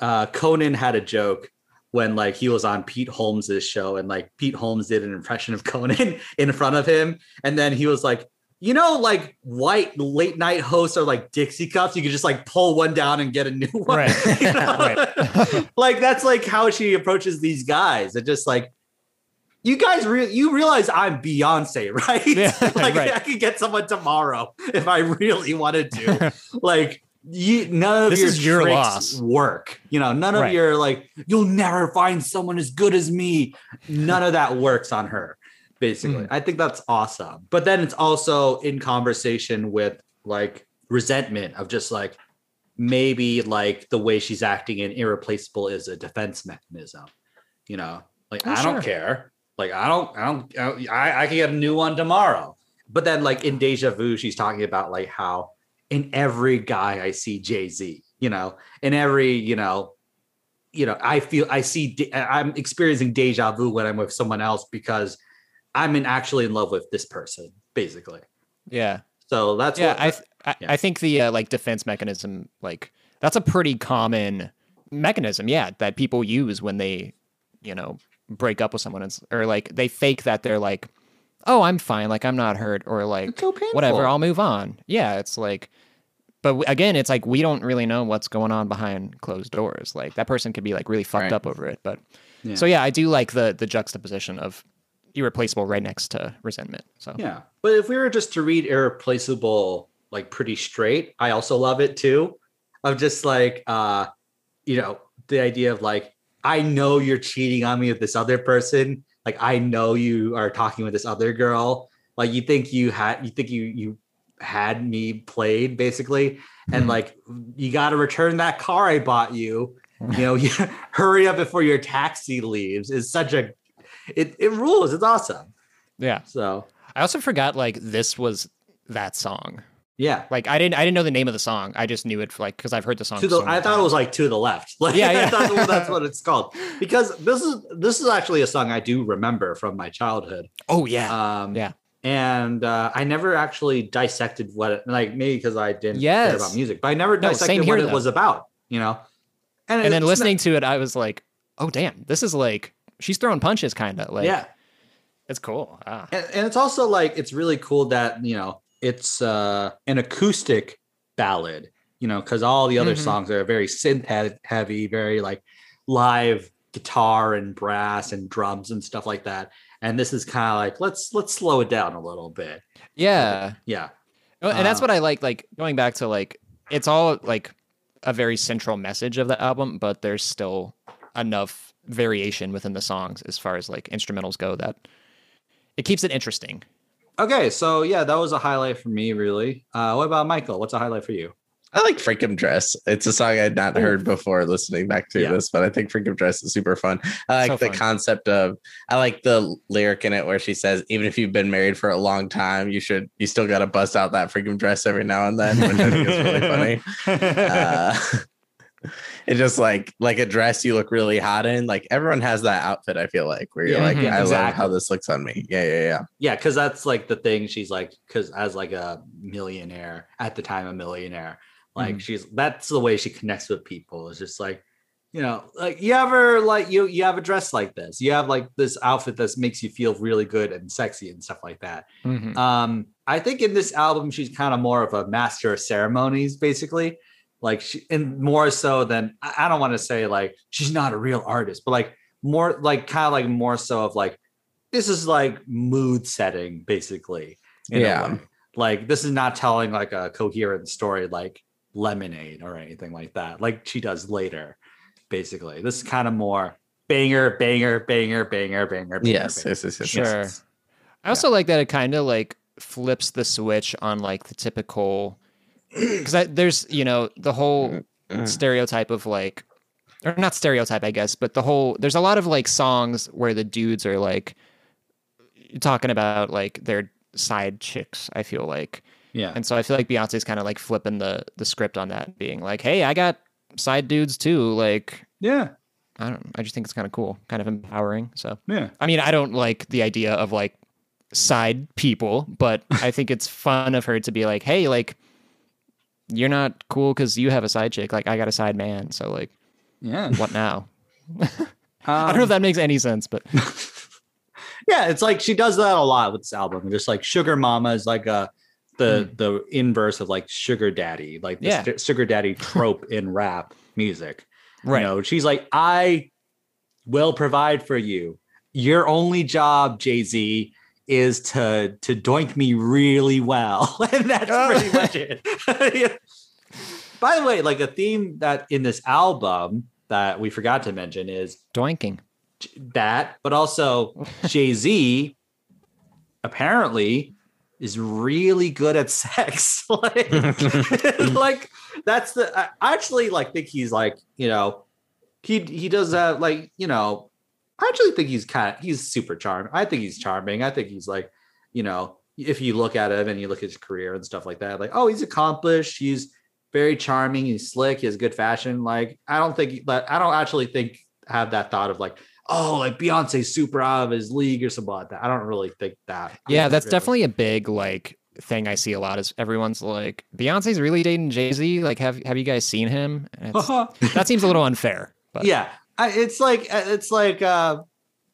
uh conan had a joke when like he was on pete holmes's show and like pete holmes did an impression of conan in front of him and then he was like you know like white late night hosts are like dixie cups you can just like pull one down and get a new one Right. You know? Right. like that's like how she approaches these guys it just like you guys re- you realize I'm Beyonce, right? Yeah, like right. I could get someone tomorrow if I really wanted to. like you, none of This your is your tricks loss. work. You know, none of Right. your like you'll never find someone as good as me. None of that works on her. Basically, Mm. I think that's awesome. But then it's also in conversation with like resentment of just like maybe like the way she's acting in irreplaceable is a defense mechanism. You know, like Oh, I don't care. Like I don't, I don't, I, don't- I, I can get a new one tomorrow. But then, like in Deja Vu, she's talking about like how in every guy I see Jay Z. You know, in every you know, you know, I feel I see I'm experiencing deja vu when I'm with someone else because I'm in actually in love with this person, basically. Yeah. So that's yeah, what I th- I, yeah. I think the uh, like defense mechanism, like that's a pretty common mechanism. Yeah, that people use when they, you know, break up with someone, It's- or like they fake that they're like, oh, I'm fine, like I'm not hurt, or like so whatever, I'll move on. Yeah, it's like, but again, it's like we don't really know what's going on behind closed doors. Like that person could be like really fucked Right. up over it. But Yeah. so yeah, I do like the the juxtaposition of irreplaceable right next to resentment. So Yeah. But if we were just to read irreplaceable like pretty straight, I also love it too. Of just like uh, you know, the idea of like, I know you're cheating on me with this other person. Like I know you are talking with this other girl. like you think you had you think you you had me played basically and Mhm. like you got to return that car i bought you you know you hurry up before your taxi leaves is such a it, it rules it's awesome Yeah. so I also forgot like this was that song. yeah Like I didn't I didn't know the name of the song. I just knew it like because I've heard the song. to the so i thought it was like to the left like Yeah, yeah. I thought that- that's what it's called because this is this is actually a song i do remember from my childhood Oh yeah. um Yeah. and uh, i never actually dissected what it like maybe because i didn't Yes. care about music but i never dissected same here, what it was about you know and then it's not- listening to it, I was like, oh damn, this is like she's throwing punches, kind of like. yeah It's cool. Ah. and, and it's also like it's really cool that you know it's uh an acoustic ballad you know because all the other Mhm. songs are very synth heavy very like live guitar and brass and drums and stuff like that and this is kind of like let's let's slow it down a little bit Yeah. yeah Oh, and that's Uh, what I like. Like going back to like, it's all like a very central message of the album, but there's still enough variation within the songs as far as like instrumentals go that it keeps it interesting. okay so yeah that was a highlight for me really uh what about michael what's a highlight for you I like Freakum Dress. It's a song I had not heard before listening back to Yeah. this, but I think Freakum Dress is super fun. I like So the fun. concept of I like the lyric in it where she says, even if you've been married for a long time, you should you still gotta bust out that freakum dress every now and then, which I think is really funny. Uh, it's just like like a dress you look really hot in. Like everyone has that outfit, I feel like, where you're Yeah, like, Mhm. I love exactly. how this looks on me. Yeah, yeah, yeah. Yeah, because that's like the thing. She's like, because as like a millionaire at the time, a millionaire, like Mhm. she's that's the way she connects with people. It's just like, you know, like you ever like you you have a dress like this, you have like this outfit that makes you feel really good and sexy and stuff like that. Mhm. Um, I think in this album she's kind of more of a master of ceremonies, basically. Like she, and more so than I I don't want to say like she's not a real artist, but like more like kind of like more so of like this is like mood setting, basically. Yeah. Like this is not telling like a coherent story like Lemonade or anything like that, like she does later. Basically, this is kind of more banger, banger, banger, banger, banger. banger Yes, banger. yes, yes, yes. Sure. I also like that it kind of like flips the switch on like the typical because there's you know the whole Mm. stereotype of like or not stereotype I guess but the whole there's a lot of like songs where the dudes are like talking about like their side chicks I feel like Yeah. and so I feel like Beyonce's kind of like flipping the the script on that being like hey I got side dudes too like Yeah. I don't I just think it's kind of cool kind of empowering so Yeah. I mean, I don't like the idea of like side people, but I think it's fun of her to be like, hey, like, you're not cool because you have a side chick. Like, I got a side man. So, like, Yeah. what now? I Um, don't know if that makes any sense, but yeah, it's like she does that a lot with this album. Just like Sugar Mama is like a the the inverse of like Sugar Daddy, like the Yeah. st- Sugar Daddy trope in rap music. right. You know, she's like, I will provide for you. Your only job, Jay Z, is to to doink me really well, and that's oh. pretty much it. Yeah. By the way, like a theme that in this album that we forgot to mention is Doinking. that, but also Jay Z apparently is really good at sex. like, like that's the I I actually like think he's like you know he he does that like you know I actually think he's kind of he's super charming. I think he's mm-hmm. charming. I think he's like you know if you look at him and you look at his career and stuff like that, like oh he's accomplished. He's very charming. He's slick. He has good fashion. Like I don't think that I don't actually think have that thought of like oh like Beyonce's super out of his league or something like that. I don't really think that. Yeah, that's Really. definitely a big, like, thing I see a lot is everyone's like, Beyonce's really dating Jay Z. Like, have, have you guys seen him? That seems a little unfair. But yeah I, it's like uh, it's like uh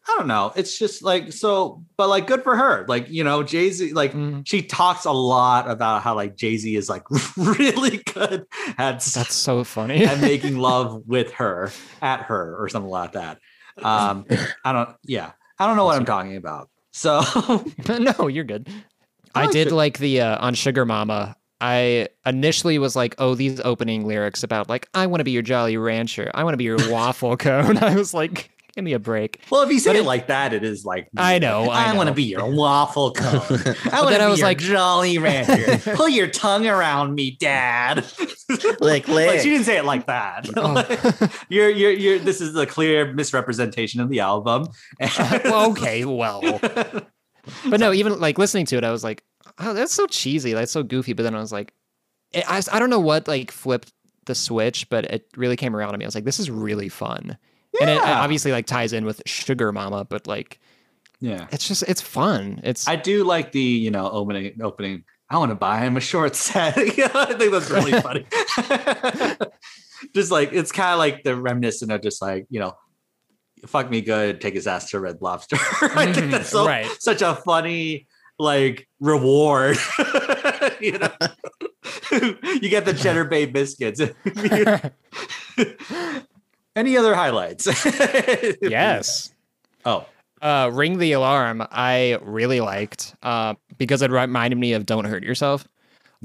i don't know it's just like so but like good for her like you know jay-z like Mhm. she talks a lot about how like jay-z is like really good at that's so funny. and making love with her at her or something like that um i don't yeah i don't know what i'm talking about so no, you're good. I I did it. like the uh, on Sugar Mama. I initially was like, oh, these opening lyrics about like, I want to be your Jolly Rancher, I want to be your waffle cone. I was like, Give me a break. Well, if you say But it, it- like that, it is like I know, I want to be your waffle cone. I want then to I be was your like- Jolly Rancher. Pull your tongue around me, Dad. like, like lick. she didn't say it like that. Oh. you're, you're, you're. This is a clear misrepresentation of the album. well, okay, well. But no, even like listening to it, I was like, oh, that's so cheesy. That's so goofy. But then I was like, it, I, I don't know what like flipped the switch, but it really came around to me. I was like, this is really fun. Yeah. And it Yeah. obviously like ties in with Sugar Mama, but like yeah, it's just it's fun. It's I do like the you know opening opening. I want to buy him a short set. I think that's really funny. just like it's kind of like the reminiscent of just like you know, fuck me good, take his ass to Red Lobster. I think Mhm, that's so, right. such a funny like reward. you know, you get the cheddar bay biscuits. Any other highlights? yes. Oh, Uh, Ring the Alarm, I really liked uh, because it reminded me of Don't Hurt Yourself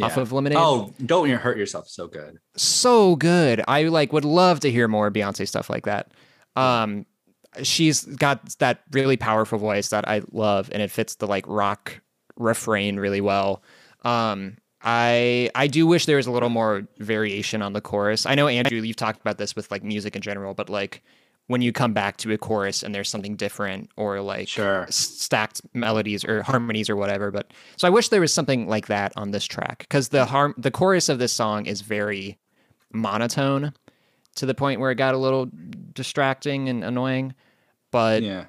off of Lemonade. Oh, don't hurt yourself. So good. so good. I like would love to hear more Beyonce stuff like that. Um, she's got that really powerful voice that I love, and it fits the like rock refrain really well. Um, I I do wish there was a little more variation on the chorus. I know Andrew, you've talked about this with like music in general, but like when you come back to a chorus and there's something different or like Sure. stacked melodies or harmonies or whatever. But so I wish there was something like that on this track because the harm the chorus of this song is very monotone to the point where it got a little distracting and annoying. But Yeah.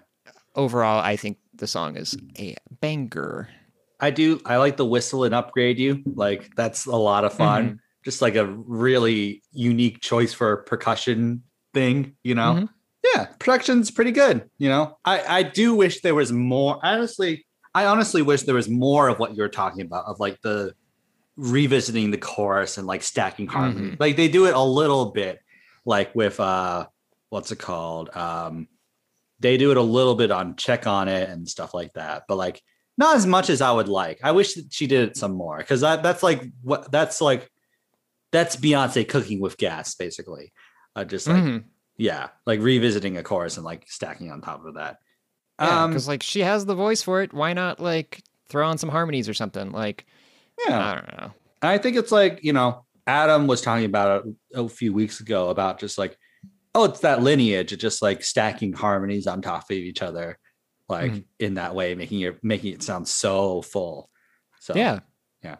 overall, I think the song is a banger. I do. I like the whistle and upgrade you. Like that's a lot of fun. Just like a really unique choice for percussion thing, you know? Mhm. Yeah, production's pretty good. You know, I I do wish there was more. Honestly, I honestly wish there was more of what you're talking about of like the revisiting the chorus and like stacking harmony. Like they do it a little bit, like with uh, what's it called? Um, they do it a little bit on check on it and stuff like that, but like not as much as I would like. I wish that she did it some more because that that's like what that's like that's Beyonce cooking with gas, basically. Uh, just like Mhm. yeah, like revisiting a chorus and like stacking on top of that. Yeah, Um, because like she has the voice for it. Why not like throw on some harmonies or something? Like yeah, I don't know. I think it's like you know Adam was talking about it a few weeks ago about just like oh it's that lineage of just like stacking harmonies on top of each other, like Mhm. in that way, making it making it sound so full. So Yeah. Yeah.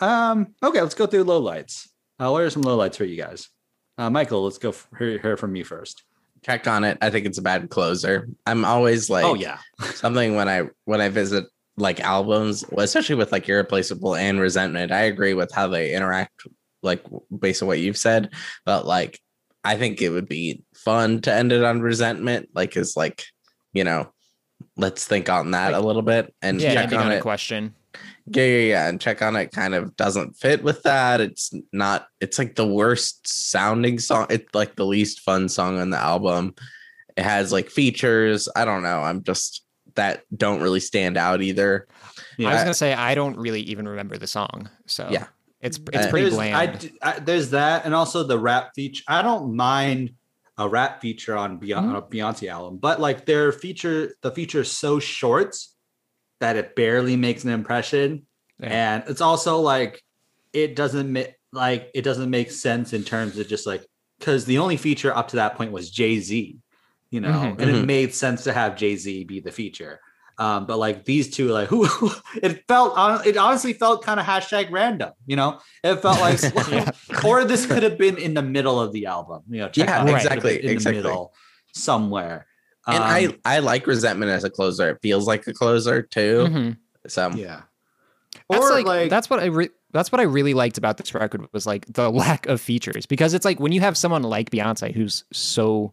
Um. Okay, let's go through lowlights. Uh, what are some lowlights for you guys? Uh, Michael, let's go f- hear, hear from you first. Check on it. I think it's a bad closer. I'm always like, oh yeah, something when I when I visit like albums, especially with like Irreplaceable and Resentment. I agree with how they interact, like based on what you've said. But like, I think it would be fun to end it on Resentment, like is like, you know, let's think on that Like- a little bit and Yeah, check on on a it. question. Yeah, yeah, yeah, and check on it kind of doesn't fit with that. It's not. It's like the worst sounding song. It's like the least fun song on the album. It has like features. I don't know. I'm just that don't really stand out either. I was gonna say I don't really even remember the song, so Yeah. It's it's Uh, pretty there's, bland. I d- I- there's that, and also the rap feature. I don't mind a rap feature on Beyonce, Mhm. a Beyonce album, but like their feature, the feature is so short that it barely makes an impression, Yeah. and it's also like it doesn't make like it doesn't make sense in terms of just like because the only feature up to that point was Jay Z, you know, Mhm. and it Mhm. made sense to have Jay Z be the feature. Um, but like these two, like who it felt, it honestly felt kind of hashtag random, you know. It felt like, Yeah. or this could have been in the middle of the album, you know. Yeah, out it could have exactly, in exactly. the middle somewhere. And Um, I I like Resentment as a closer. It feels like a closer too. Mhm. So yeah, That's or like, like, that's what I re- that's what I really liked about this record was like the lack of features because it's like when you have someone like Beyonce who's so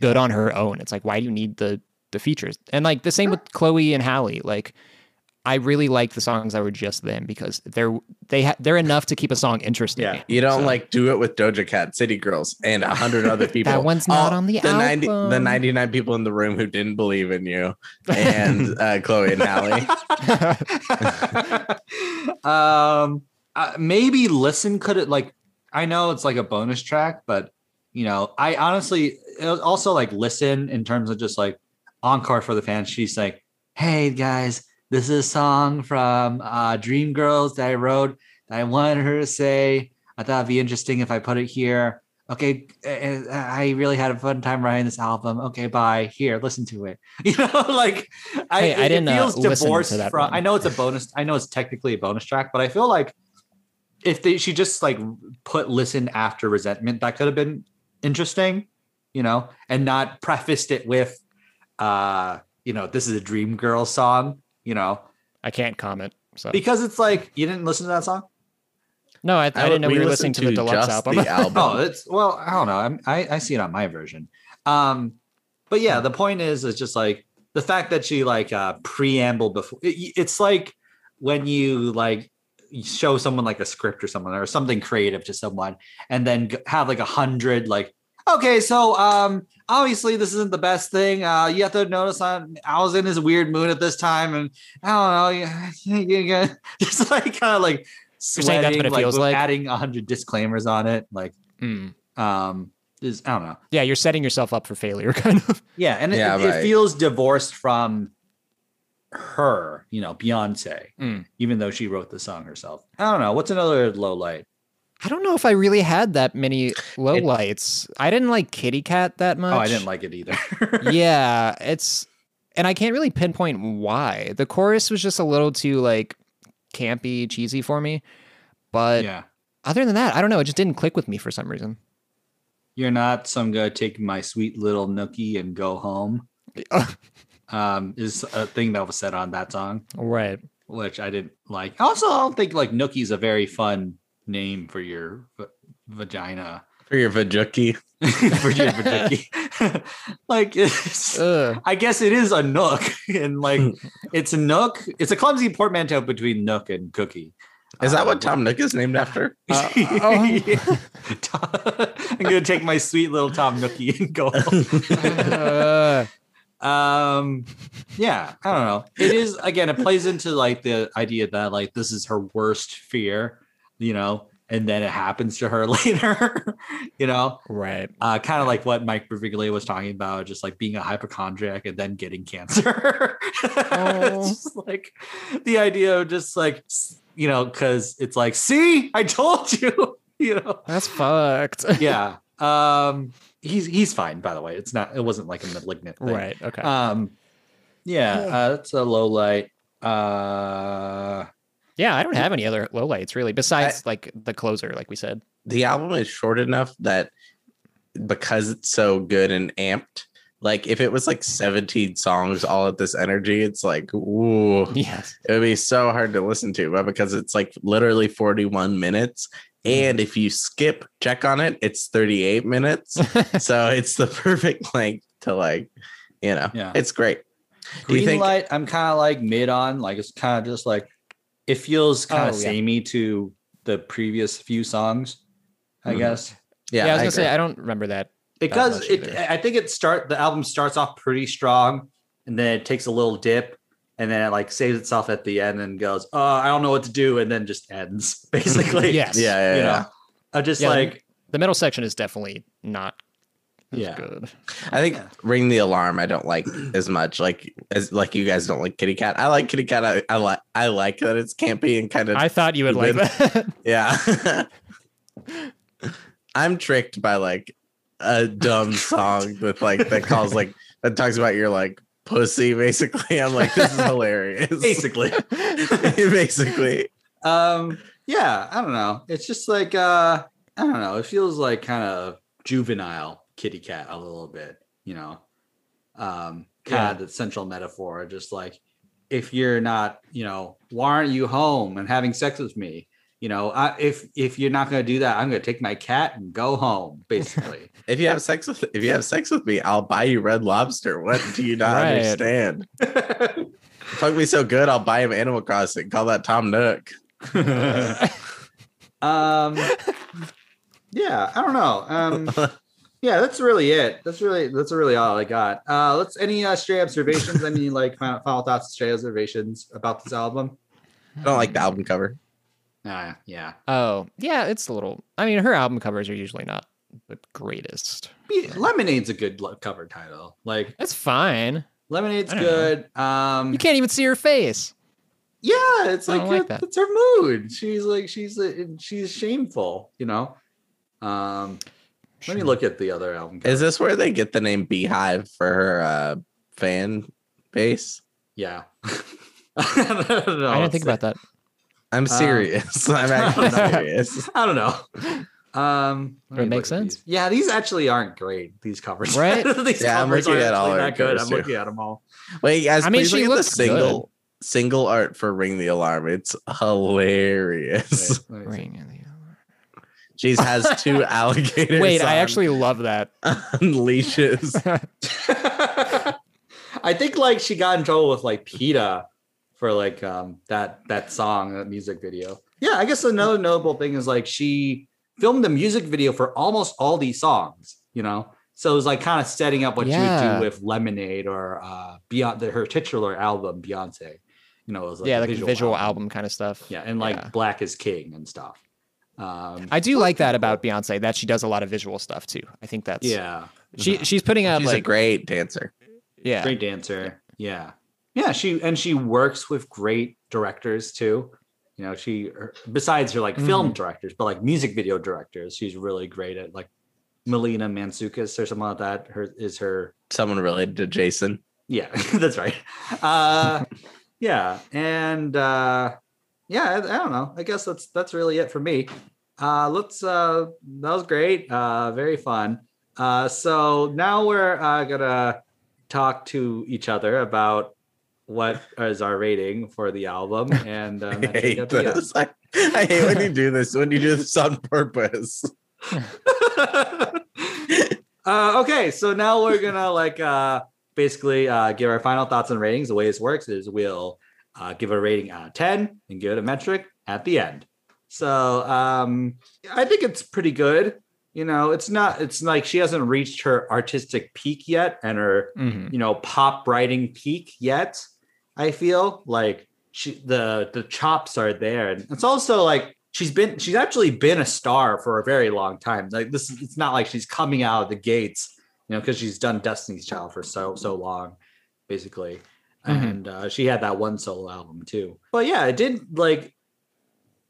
good on her own, it's like why do you need the the features? And like the same with Chloe and Halle. like I really like the songs that were just them because they're they ha- they're enough to keep a song interesting. Yeah. you don't So- like do it with Doja Cat, City Girls, and a hundred other people. That one's not All- on the the ninety the ninety nine people in the room who didn't believe in you, and uh, Chloe and Halle. um, uh, maybe listen could it like I know it's like a bonus track, but you know, I honestly also like listen in terms of just like encore for the fans. She's like, "Hey guys, this is a song from uh, Dream Girls that I wrote. That I wanted her to say. I thought it'd be interesting if I put it here. Okay, uh, I really had a fun time writing this album. Okay, bye. Here, listen to it. You know, like I, Hey, I didn't, uh, feels to divorced from. one. I know it's a bonus. I know it's technically a bonus track, but I feel like if they she just like put listen after resentment, that could have been interesting, you know, and not prefaced it with, uh, you know, this is a Dream Girl song, you know, I can't comment. So because it's like you didn't listen to that song. no, I, I didn't know we, were listening listened to the deluxe just album. The album. Oh, it's well, I don't know. I'm, I I see it on my version. Um, but yeah, the point is, is just like the fact that she like uh preamble before. It, it's like when you like show someone like a script or someone or something creative to someone, and then have like a hundred like. Okay, so um, obviously this isn't the best thing. Uh, you have to notice I'm, I was in this weird mood at this time, and I don't know, yeah, yeah, yeah. just like kind of like You're saying that's what it like, feels like? adding a hundred disclaimers on it, like Mm. um is I don't know. Yeah, you're setting yourself up for failure, kind of. Yeah, and it, Yeah, it, it feels divorced from her, you know, Beyonce, Mm. even though she wrote the song herself. I don't know. What's another low light? I don't know if I really had that many lowlights. I didn't like Kitty Cat that much. Oh, I didn't like it either. yeah, it's and I can't really pinpoint why. The chorus was just a little too like campy, cheesy for me. But yeah. other than that, I don't know. It just didn't click with me for some reason. You're not some guy taking my sweet little nookie and go home. Um, is a thing that was said on that song, right. which I didn't like. Also, I don't think like Nookie's a very fun name for your v- vagina. for your vajuki. for your vagina. like I guess it is a nook, and like it's a nook. It's a clumsy portmanteau between nook and cookie. Is that Um, what Tom Nook is named after? Uh, oh. I'm gonna take my sweet little Tom Nookie and go. Uh, um, yeah, I don't know. It is again. It plays into like the idea that like this is her worst fear, you know, and then it happens to her later, you know. right. uh, kind of like what Mike Birbiglia was talking about, just like being a hypochondriac and then getting cancer. Oh. just like the idea of just like, you know, because it's like, see, I told you, you know. That's fucked. Yeah. Um, he's he's fine, by the way. It's not. It wasn't like a malignant thing. right. Okay. Um, yeah, uh, that's a low light. Uh, yeah, I don't have any other lowlights really, besides like the closer, like we said. the album is short enough that because it's so good and amped, like if it was like 17 songs all at this energy, it's like, ooh, Yes. it would be so hard to listen to. But because it's like literally 41 minutes, mm. and if you skip check on it, it's 38 minutes. so it's the perfect length to like, you know, Yeah. it's great. Do you green think light, I'm kind of like mid on. Like it's kind of just like it feels kind of Oh, yeah. samey to the previous few songs. I Mhm. guess yeah, Yeah, I was I gonna say. I don't remember that. because it. either. I think it start the album starts off pretty strong, and then it takes a little dip, and then it like saves itself at the end and goes, "Oh, I don't know what to do," and then just ends basically. Yes. yeah, yeah, you yeah. know, I just Yeah, like The middle section is definitely not as Yeah. good. I think Yeah. ring the alarm I don't like as much like as like you guys don't like kitty cat. I like kitty cat. I, I like I like that it's campy and kind of I thought you would like that. yeah. I'm tricked by like a dumb song with like that calls like that talks about your like pussy basically. I'm like this is hilarious. basically. basically. um yeah i don't know it's just like uh i don't know it feels like kind of juvenile kitty cat a little bit you know um kind Yeah. of the central metaphor just like if you're not you know why aren't you home and having sex with me you know I, if if you're not going to do that i'm going to take my cat and go home basically If you have sex with if you have sex with me, I'll buy you red lobster. What do you not Right. understand? Fuck me so good, I'll buy him Animal Crossing. Call that Tom Nook. um yeah i don't know um yeah that's really it that's really that's really all i got uh let's any uh stray observations any like final, final thoughts stray observations about this album I don't like the album cover. uh, yeah oh, yeah, it's a little. I mean, her album covers are usually not the greatest. Be- Lemonade's a good lo- cover title. Like That's fine. Lemonade's I don't know. good. Um, You can't even see her face. yeah, it's like, don't like it- that. it's her mood. She's like she's uh, she's shameful, you know. Um, let me look at the other album. Is this where they get the name BeyHive for her uh, fan base? Yeah. I don't. I didn't think about that. I'm serious. I'm actually serious. I don't know. Um, it me make sense? these. Yeah, these actually aren't great. These covers, Right? these Yeah, I'm covers looking aren't at all that good. I'm too. looking at them all. Wait, guys, I mean, she look at the looks single single art for Ring the Alarm. It's hilarious. Wait, let me see. Ring in the- Jeez has two alligators. Wait, I actually love that. on leashes. I think like she got in trouble with like PETA for like um that that song, that music video. Yeah, I guess another notable thing is like she filmed the music video for almost all these songs, you know. So it was like kind of setting up what she would do with Lemonade or uh beyond the, her titular album, Beyonce. You know, it was like yeah, a like visual, visual album. kind of stuff. Yeah, and like Yeah. Black is King and stuff. Um I do like that about Beyonce that she does a lot of visual stuff too. I think that's yeah. She she's putting out She's a like great dancer. yeah. great dancer yeah yeah she and she works with great directors too you know she her- besides her like film directors but like music video directors she's really great at like melina matsoukas or something like that her is her Someone related to Jason. yeah that's right uh yeah and uh yeah I, I don't know i guess that's that's really it for me uh let's uh that was great uh very fun uh so now we're uh gonna talk to each other about what is our rating for the album and um, I hate this. I, I hate when you do this. When you do this on purpose. uh, okay, so now we're gonna like uh, basically uh, give our final thoughts and ratings. The way this works is we'll uh, give a rating out of ten and give it a metric at the end. So um, I think it's pretty good. You know, it's not. It's like she hasn't reached her artistic peak yet, and her Mhm. you know pop writing peak yet. I feel like she the the chops are there, and it's also like she's been she's actually been a star for a very long time. Like this, it's not like she's coming out of the gates, you know, because she's done Destiny's Child for so so long, basically. Mhm. And uh, she had that one solo album too. But yeah, it did like.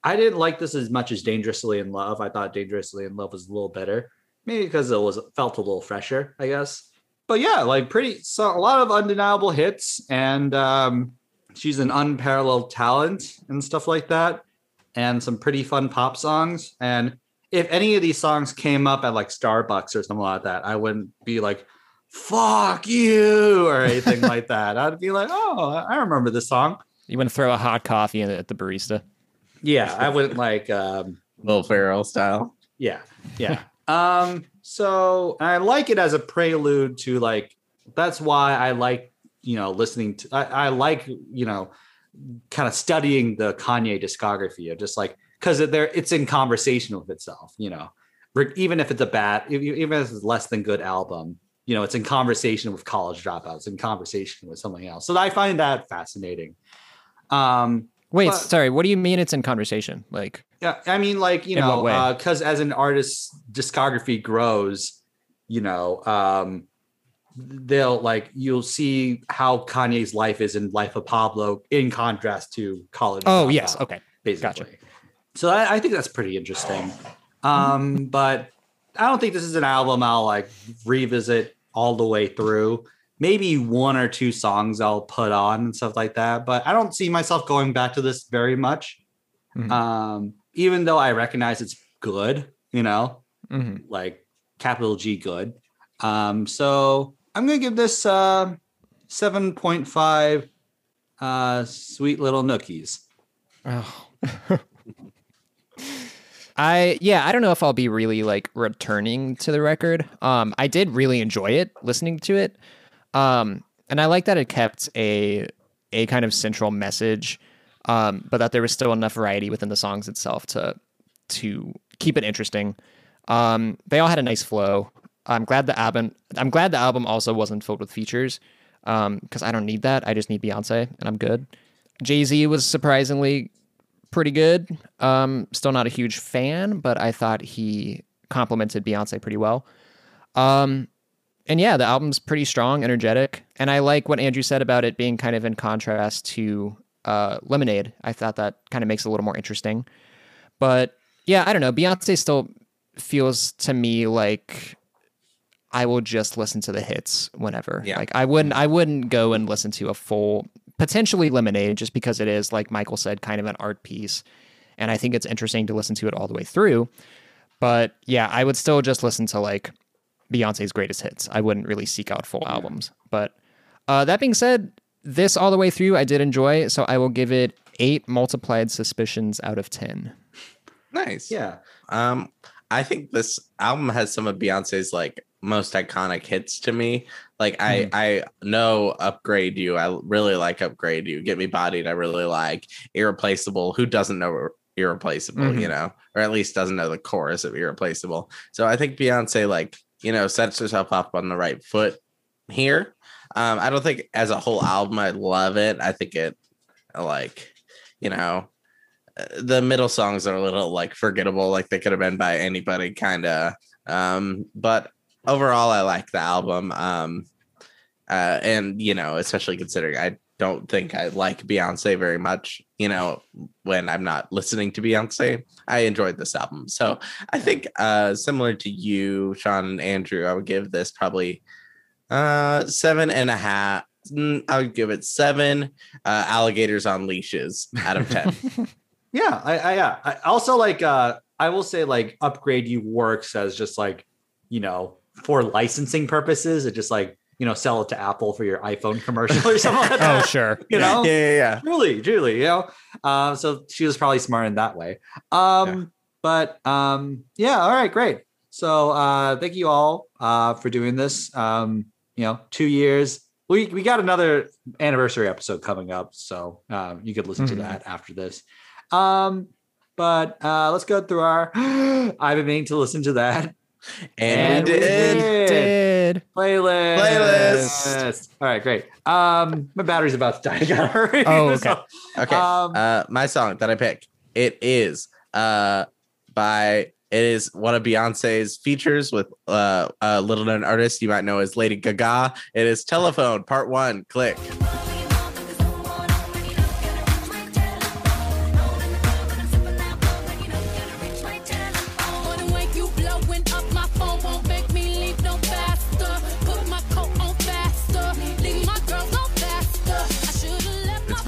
I didn't like this as much as Dangerously in Love. I thought Dangerously in Love was a little better, maybe because it was felt a little fresher, I guess but yeah, like pretty so a lot of undeniable hits, and um, she's an unparalleled talent and stuff like that, and some pretty fun pop songs. And if any of these songs came up at like Starbucks or something like that, I wouldn't be like, "Fuck you" or anything like that. I'd be like, "Oh, I remember this song." You want to throw a hot coffee at the barista. Yeah, I wouldn't like. Um, Will Ferrell style. Yeah, yeah. um, so I like it as a prelude to like that's why I like you know listening to I, I like you know kind of studying the Kanye discography of just like because there it's in conversation with itself, you know. Even if it's a bad, even if it's less than good album, you know, it's in conversation with college dropouts, in conversation with something else. So I find that fascinating. Um, Wait, But- sorry. What do you mean it's in conversation? Like, yeah, I mean, like you know, because as an artist's discography grows, you know, um, they'll like you'll see how Kanye's life is in Life of Pablo in contrast to College. oh Dropout, yes, okay. basically. gotcha. So I, I think that's pretty interesting. Um, but I don't think this is an album I'll like revisit all the way through. Maybe one or two songs I'll put on and stuff like that. But I don't see myself going back to this very much. Mhm. Um, even though I recognize it's good, you know, hmm like capital G good. Um, so I'm gonna give this uh, 7.5 uh, sweet little nookies. Oh. I yeah, I don't know if I'll be really like returning to the record. Um, I did really enjoy it listening to it, um, and I like that it kept a a kind of central message, um, but that there was still enough variety within the songs itself to to keep it interesting. Um, they all had a nice flow. I'm glad the album. I'm glad the album also wasn't filled with features, Um, because I don't need that. I just need Beyonce, and I'm good. Jay Z was surprisingly pretty good. Um, still not a huge fan, but I thought he complemented Beyonce pretty well. Um, and yeah, the album's pretty strong, energetic, and I like what Andrew said about it being kind of in contrast to uh, Lemonade. I thought that kind of makes it a little more interesting. But yeah, I don't know. Beyonce still feels to me like I will just listen to the hits whenever. Yeah. Like I wouldn't I wouldn't go and listen to a full potentially Lemonade just because it is like Michael said kind of an art piece and I think it's interesting to listen to it all the way through. But yeah, I would still just listen to like Beyonce's greatest hits. I wouldn't really seek out full albums. But uh, that being said, this all the way through I did enjoy, so I will give it 8 multiplied suspicions out of 10. Nice. Yeah. Um, I think this album has some of Beyonce's like most iconic hits to me. Like I I know Upgrade You. I really like Upgrade You. Get Me Bodied. I really like Irreplaceable. Who doesn't know Irreplaceable, Mhm. you know? Or at least doesn't know the chorus of Irreplaceable. So I think Beyonce like, you know, sets herself up on the right foot here. Um, I don't think as a whole album I love it. I think it like, you know, uh, the middle songs are a little like forgettable, like they could have been by anybody, kind of. Um, but overall, I like the album. Um, uh, and you know, especially considering I don't think I like Beyonce very much. You know, when I'm not listening to Beyonce, I enjoyed this album. So I think, uh, similar to you, Sean and Andrew, I would give this probably uh seven and a half. mm, I would give it seven uh, alligators on leashes out of ten. Yeah, I, I yeah. I also like uh I will say like upgrade you works as just like, you know, for licensing purposes, it just like, you know, sell it to Apple for your iPhone commercial or something like Oh, sure. You know? yeah, yeah, yeah. Julie, truly, you know. Um, so she was probably smart in that way. Um, but um, yeah, all right, great. So uh thank you all uh for doing this. Um, you know, two years. We we got another anniversary episode coming up, so um you could listen to Mhm. that after this. Um, but uh let's go through our I've been meaning to listen to that And, And we we did. did. Did. playlist. Playlist. All right, great. Um, my battery's about to die. I gotta hurry. Oh, okay. Okay. Um, uh, my song that I pick it is uh by it is one of Beyonce's features with uh, a little known artist you might know as Lady Gaga. It is Telephone Part One. Click.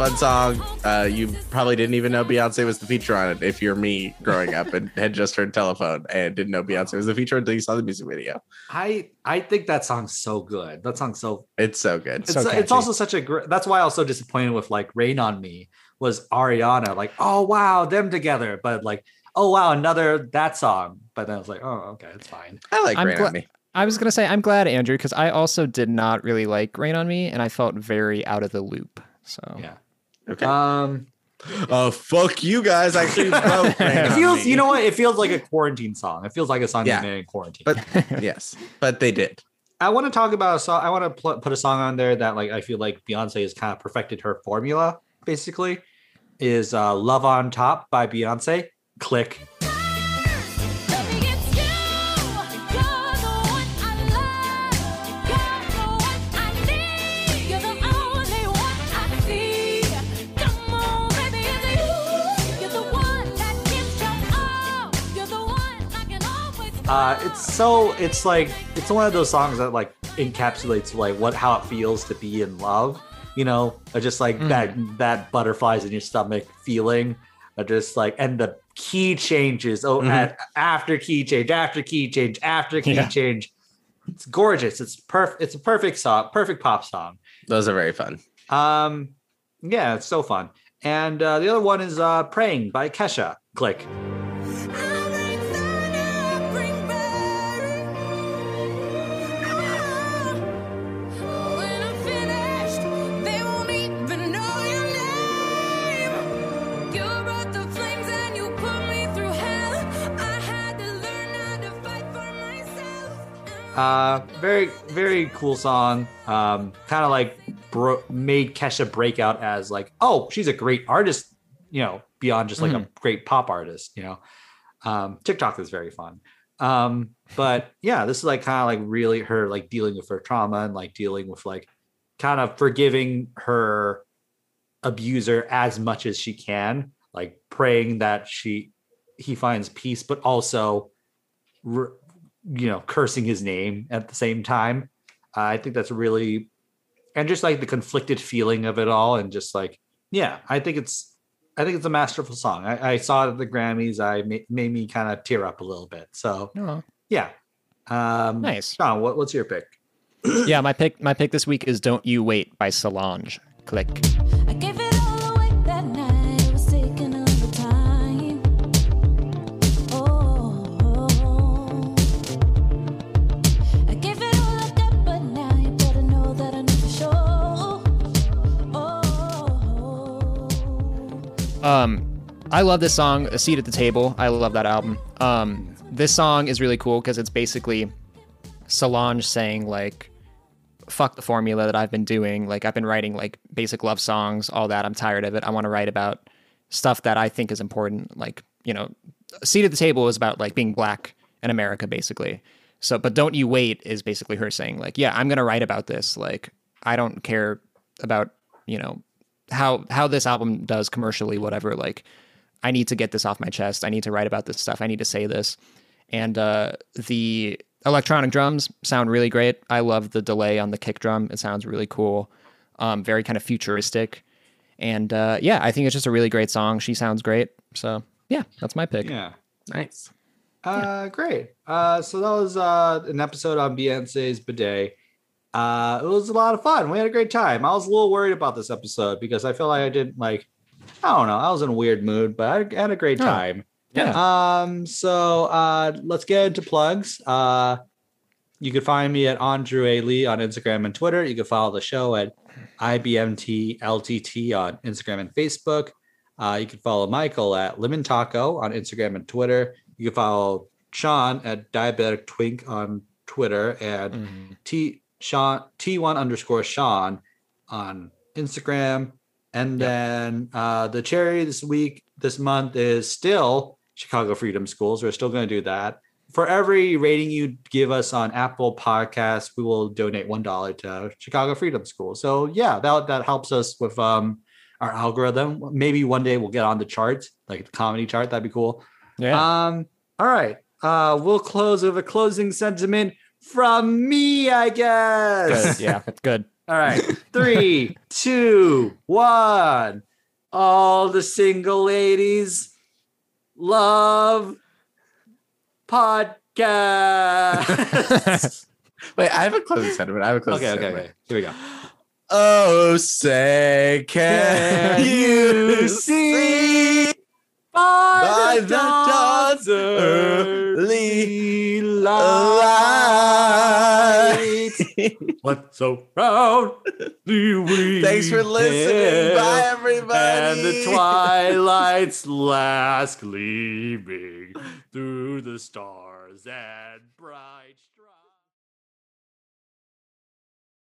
Fun song. Uh, you probably didn't even know Beyonce was the feature on it if you're me growing up and had just heard Telephone and didn't know Beyonce was the feature until you saw the music video. I I think that song's so good. That song's so It's so good. it's, So it's also such a great that's why I was so disappointed with like Rain on Me was Ariana like oh wow them together but like oh wow another that song but then I was like oh okay it's fine I like I'm Rain gla- on Me. I was gonna say I'm glad Andrew because I also did not really like Rain on Me and I felt very out of the loop. So yeah Okay. um oh fuck you guys! I actually it feels you know what it feels like a quarantine song it feels like a song Yeah. made in quarantine But yes, but they did. I want to talk about a song I want to pl- put a song on there that like I feel like Beyonce has kind of perfected her formula basically is uh Love on Top by Beyonce click Uh, it's so it's like it's one of those songs that like encapsulates like what how it feels to be in love. You know, just like Mhm. that that butterflies in your stomach feeling. Just like and the key changes. Oh, Mhm. at, after key change, after key change, after key Yeah. change. It's gorgeous. It's perfect. It's a perfect song, perfect pop song. Those are very fun. Um, yeah, it's so fun. And uh, the other one is uh, "Praying" by Kesha. Click. Uh, very very cool song. Um, kind of like bro- made Kesha break out as like, oh, she's a great artist. You know, beyond just like a great pop artist. You know, um, TikTok is very fun. Um, but yeah, this is like kind of like really her like dealing with her trauma and like dealing with like kind of forgiving her abuser as much as she can, like praying that she he finds peace, but also you know cursing his name at the same time. Uh, I think that's really and just like the conflicted feeling of it all, and just like yeah, I think it's I think it's a masterful song. I, I saw it at the Grammys. I ma- made me kind of tear up a little bit. So Oh, yeah, um, nice. Sean, what, what's your pick? yeah, my pick my pick this week is "Don't You Wait" by Solange. Click. Um, I love this song, "A Seat at the Table." I love that album. Um, this song is really cool because it's basically Solange saying like, "Fuck the formula that I've been doing. Like I've been writing like basic love songs, all that. I'm tired of it. I want to write about stuff that I think is important. Like you know, "A Seat at the Table" is about like being black in America, basically. So, but "Don't You Wait" is basically her saying like, "Yeah, I'm gonna write about this. Like I don't care about you know how how this album does commercially whatever like i need to get this off my chest. I need to write about this stuff. I need to say this. And uh the electronic drums sound really great. I love the delay on the kick drum. It sounds really cool. Um very kind of futuristic. And uh yeah i think it's just a really great song. She sounds great. So yeah that's my pick. Yeah. Nice. Uh, great. Uh, so that was uh, an episode on Beyonce's B'Day. Uh, it was a lot of fun. We had a great time. I was a little worried about this episode because I feel like I didn't like. I don't know. I was in a weird mood, but I had a great time. yeah Um. So uh, let's get into plugs. Uh, you can find me at Andrew A. Lee on Instagram and Twitter. You can follow the show at IBMTLTT on Instagram and Facebook. Uh, you can follow Michael at Lemon Taco on Instagram and Twitter. You can follow Sean at Diabetic Twink on Twitter and Mhm. T Sean T1 underscore Sean on Instagram. And Yep. then uh, the cherry this week, this month is still Chicago Freedom Schools. We're still going to do that. For every rating you give us on Apple Podcasts, we will donate one dollar to Chicago Freedom School. So yeah, that that helps us with um our algorithm. Maybe one day we'll get on the charts, like the comedy chart. That'd be cool. yeah Um, all right. Uh, we'll close with a closing sentiment from me, I guess. good yeah good All right. Three, two, one. All the single ladies love podcast. Wait, I have a closing sentiment. I have a closing okay, okay, sentiment. okay. Here we go. Oh, say, can, you see by the dawn's early light? What's so proud? Do we Thanks for listening. Bye, everybody. And the twilight's last gleaming through the stars and bright.